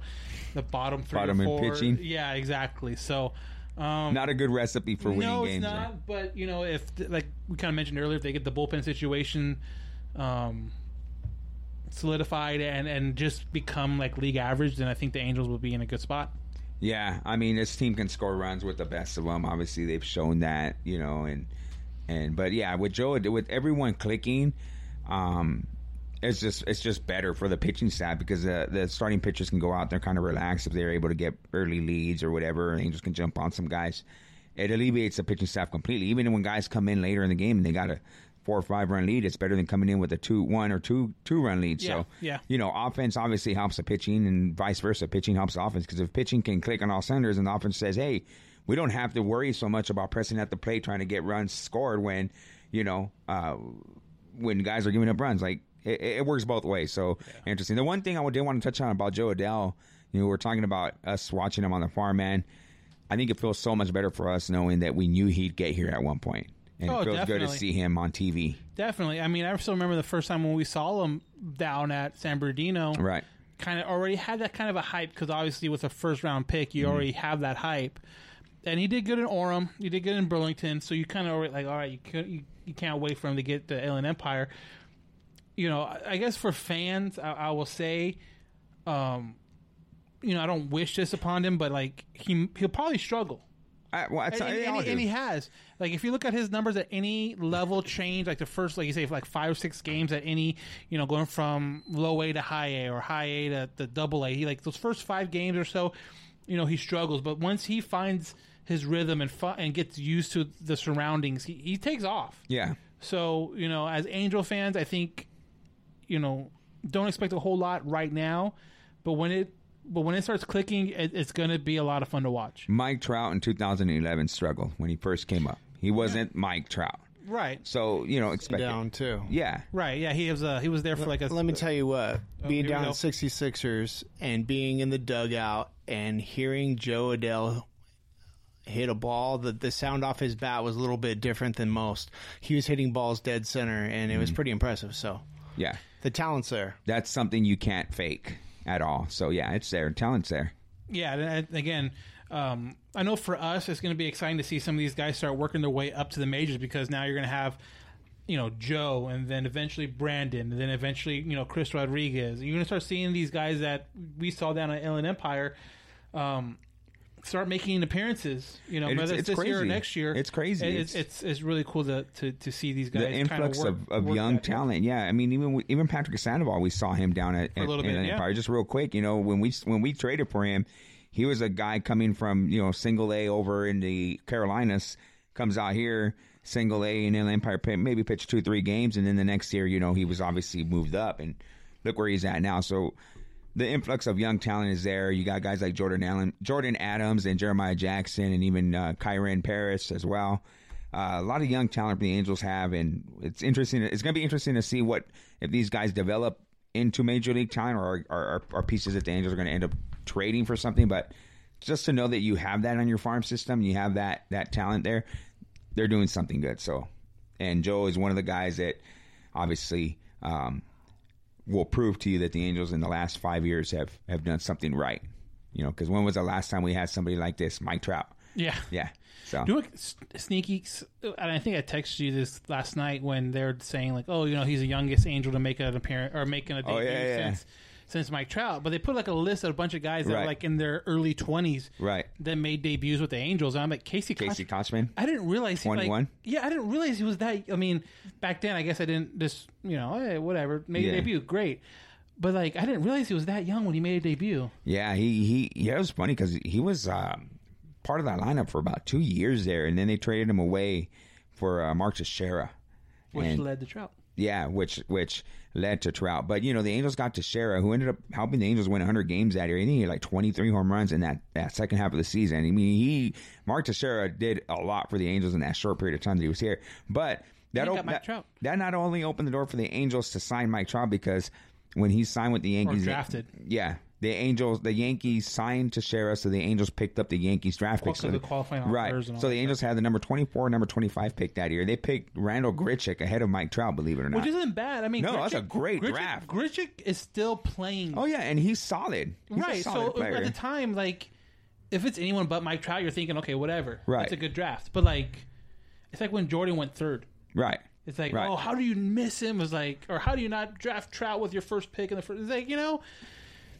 the bottom three Bottom or in four. pitching. Yeah, exactly. So. Um, Not a good recipe for winning no, games. it's there. not. But you know, if like we kind of mentioned earlier, if they get the bullpen situation um, solidified and and just become like league average, then I think the Angels will be in a good spot. Yeah, I mean, this team can score runs with the best of them. Obviously, they've shown that, you know, and and but yeah, with Joe, with everyone clicking, um, it's just it's just better for the pitching staff because the the starting pitchers can go out there kind of relax if they're able to get early leads or whatever, and Angels can jump on some guys. It alleviates the pitching staff completely. Even when guys come in later in the game and they got a four or five run lead, it's better than coming in with a two one or two two run lead. Yeah, so yeah. you know, offense obviously helps the pitching, and vice versa. Pitching helps the offense because if pitching can click on all cylinders, and the offense says, "Hey, we don't have to worry so much about pressing at the plate trying to get runs scored when you know uh, when guys are giving up runs." Like it, it works both ways. So interesting. The one thing I did want to touch on about Jo Adell, you know, we're talking about us watching him on the farm, man. I think it feels so much better for us knowing that we knew he'd get here at one point. And Oh, it feels good to see him on TV. Definitely. I mean, I still remember the first time when we saw him down at San Bernardino. Right. Kind of already had that kind of a hype because obviously with a first round pick, you mm-hmm. already have that hype. And he did good in Orem. He did good in Burlington. So you kind of already like, all right, you can't, you, you can't wait for him to get the Inland Empire. You know, I I guess for fans, I, I will say, um, you know, I don't wish this upon him, but like he he'll probably struggle. I, well, and, and- and he- and he has. Like if you look at his numbers at any level change, like the first, like you say, like five or six games at any, you know, going from low A to high A or high A to the double A. He like those first five games or so, you know, he struggles. But once he finds his rhythm and fu- and gets used to the surroundings, he, he takes off. Yeah. So you know, as Angel fans, I think, you know, don't expect a whole lot right now, but when it but when it starts clicking, it, it's going to be a lot of fun to watch. Mike Trout in 2011 struggled when he first came up. He wasn't Mike Trout. Right. So, you know, expect it. down too. Yeah. Right. Yeah. He was. Uh, he was there for like a. Let me tell you what, Oh, being down go. at 66ers and being in the dugout and hearing Jo Adell hit a ball, the, the sound off his bat was a little bit different than most. He was hitting balls dead center, and it was pretty impressive. So, Yeah. The talent's there. That's something you can't fake at all. So, yeah, it's there. Talent's there. Yeah. And and again, um, I know for us, it's going to be exciting to see some of these guys start working their way up to the majors because now you're going to have. You know Joe, and then eventually Brandon, and then eventually you know Chris Rodriguez. You're gonna start seeing these guys that we saw down at Inland Empire, um, start making appearances. You know, It's- whether it's, it's this year or crazy. next year. It's crazy. It- It's it's, it's really cool to, to, to see these guys. the influx work- of, of young talent. Yeah, I mean, even even Patrick Sandoval, we saw him down at, For a little at bit, yeah. Empire. Just real quick, you know, when we when we traded for him, he was a guy coming from you know single A over in the Carolinas, comes out here, single A and Empire, maybe pitched two, three games, and then the next year, you know, he was obviously moved up, and look where he's at now. So the influx of young talent is there. You got guys like Jordan Allen, Jordyn Adams, and Jeremiah Jackson, and even uh, Kyren Paris as well. Uh, a lot of young talent the Angels have, and it's interesting. It's going to be interesting to see what if these guys develop into major league talent, or are, are, pieces that the Angels are going to end up trading for something. But just to know that you have that on your farm system, you have that that talent there, they're doing something good. So, and Joe is one of the guys that obviously um, will prove to you that the Angels in the last five years have have done something right. You know, because when was the last time we had somebody like this, Mike Trout? Yeah. Yeah. So Do sneaky? And I think I texted you this last night when they're saying like, oh, you know, he's the youngest angel to make an appearance or making a debut Oh, yeah, yeah, yeah. Since Mike Trout. But they put like a list of a bunch of guys that Right. like in their early twenties right, that made debuts with the Angels. And I'm like Casey. Casey Koch- Kotchman. I didn't realize he like 21? yeah, I didn't realize he was that. I mean, back then I guess I didn't just you know whatever made Yeah. a debut great. But like I didn't realize he was that young when he made a debut. Yeah, he he yeah, it was funny because he was uh, part of that lineup for about two years there, and then they traded him away for uh, Mark Teixeira, Which And- led to Trout. Yeah, which which led to Trout. But you know, the Angels got to Teixeira, who ended up helping the Angels win 100 games that year. I think he had like 23 home runs in that, that second half of the season. I mean, he Mark Teixeira did a lot for the Angels in that short period of time that he was here. But that op- that, Trout. that not only opened the door for the Angels to sign Mike Trout because when he signed with the Yankees, drafted. yeah. The Angels, the Yankees signed Teixeira, so the Angels picked up the Yankees draft pick. Also So the qualifying right. So the Angels had the number 24, number 25 pick that year. They picked Randall Grichuk ahead of Mike Trout, believe it or not. Which isn't bad. I mean, No, that's a great Grichuk- draft. Grichuk is still playing. Oh yeah, and he's solid. He's right. solid So player. at the time, like, if it's anyone but Mike Trout, you're thinking, okay, whatever. Right. It's a good draft. But like, it's like when Jordan went third. right. It's like, Right. oh, how do you miss him? Was like, or how do you not draft Trout with your first pick in the first? It's like, you know,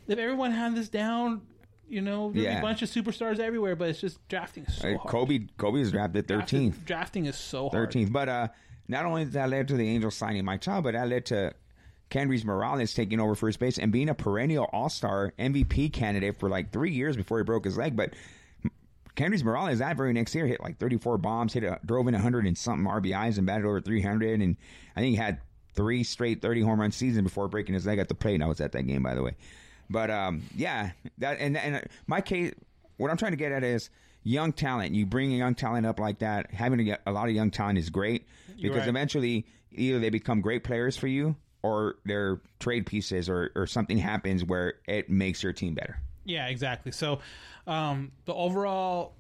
if everyone had this down, you know, there'd be Yeah. a bunch of superstars everywhere. But it's just drafting is so Uh, hard. Kobe Kobe was drafted Drafting- 13th. Drafting is so hard. 13th. But uh, not only did that led to the Angels signing Mike Trout, but that led to Kendrys Morales taking over first base and being a perennial All Star MVP candidate for like three years before he broke his leg. But Kendrys Morales that very next year hit like 34 bombs, hit a, drove in 100 and something RBIs and batted over 300, and I think he had three straight 30 home run seasons before breaking his leg at the plate. And I was at that game, by the way. But um, yeah, that and and my case, what I'm trying to get at is young talent. You bring a young talent up like that, having a lot of young talent is great because right. eventually either they become great players for you or they're trade pieces or, or something happens where it makes your team better. Yeah, exactly. So, um, the overall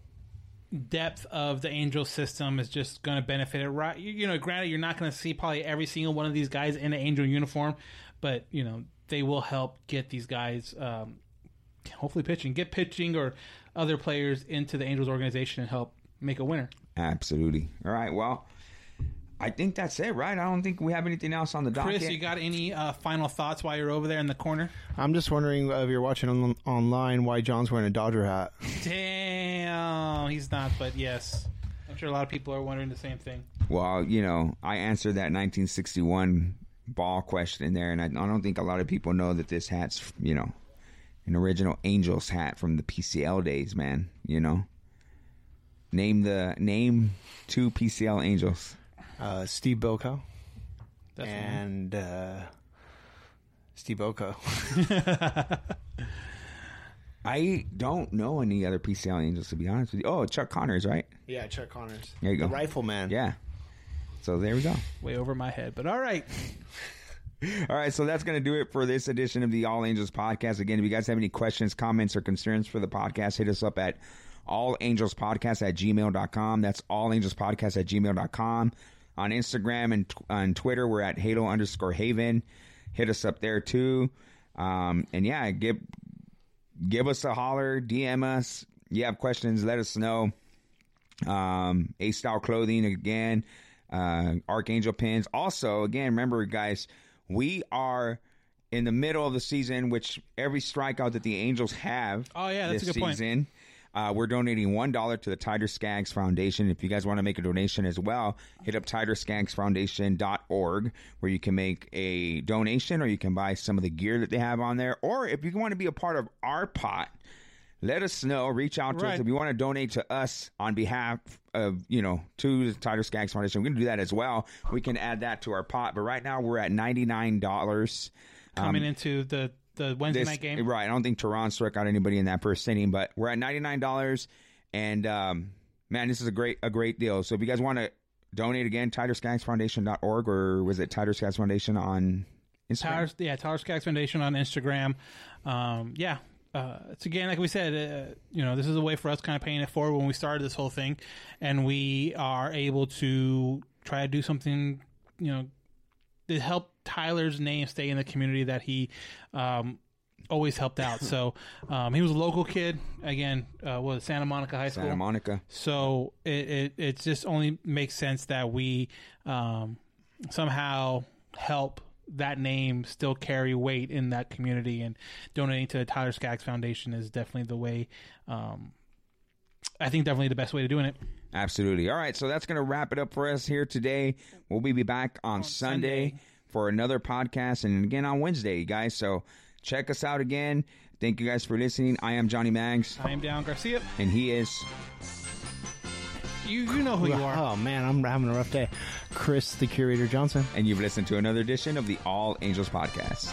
depth of the Angel system is just going to benefit it. Right? You, you know, granted, you're not going to see probably every single one of these guys in an Angel uniform, but you know they will help get these guys, um, hopefully pitching, get pitching or other players into the Angels organization and help make a winner. Absolutely. All right. Well, I think that's it, right? I don't think we have anything else on the docket. Chris, you got any uh, final thoughts while you're over there in the corner? I'm just wondering uh, if you're watching on, online why John's wearing a Dodger hat. Damn, he's not, but yes, I'm sure a lot of people are wondering the same thing. Well, you know, I answered that 1961 ball question in there, and I, I don't think a lot of people know that this hat's, you know, an original Angels hat from the PCL days, man. You know, name the name two PCL Angels. Uh, Steve Bilko Definitely. and uh, Steve Oko. I don't know any other PCL Angels to be honest with you. Oh, Chuck Connors, right? yeah, Chuck Connors. There you go. The Rifleman. Yeah. So there we go. Way over my head, but all right. All right, so that's going to do it for this edition of the All Angels podcast. Again, if you guys have any questions, comments, or concerns for the podcast, hit us up at allangelspodcast at gmail.com. That's allangelspodcast at gmail.com. On Instagram and on Twitter, we're at halo underscore haven. Hit us up there too. Um, and yeah, give, give us a holler, DM us. You have questions, let us know. Um, A Style Clothing again, uh, Archangel Pins. Also, again, remember, guys, we are in the middle of the season, which every strikeout that the Angels have. Oh, yeah, that's this a good point. season, Uh, we're donating one dollar to the Tyler Skaggs Foundation. If you guys want to make a donation as well, hit up tylerskaggsfoundation.org where you can make a donation or you can buy some of the gear that they have on there. Or if you want to be a part of our pot, let us know. Reach out to us if you want to donate to us on behalf of you know to the Tyler Skaggs Foundation. We're going to do that as well. We can add that to our pot. But right now we're at ninety nine dollars. Coming into the the Wednesday this- night game. Right. I don't think Teheran struck out anybody in that first inning, but we're at ninety nine dollars, and um, man, this is a great a great deal. So if you guys want to donate again, TylerSkaggsFoundation.org or was it Tyler Skaggs Foundation on Instagram? Yeah, Tyler Skaggs Foundation on Instagram. Um, yeah, uh, it's again like we said, uh, you know, this is a way for us kind of paying it forward when we started this whole thing, and we are able to try to do something, you know, to help Tyler's name stay in the community that he um, always helped out. So um, he was a local kid. Again, uh, was Santa Monica High School. Santa Monica. So it, it it just only makes sense that we um, somehow help that name still carry weight in that community, and donating to the Tyler Skaggs Foundation is definitely the way. Um, I think definitely the best way to doing it. Absolutely. All right, so that's going to wrap it up for us here today. We'll be back on, Sunday, for another podcast and again on Wednesday, guys. So check us out again. Thank you guys for listening. I am Johnny Mags, I am Down Garcia. and he is. You you know who you are. Oh man, I'm having a rough day. Chris, the curator Johnson. And you've listened to another edition of the All Angels Podcast.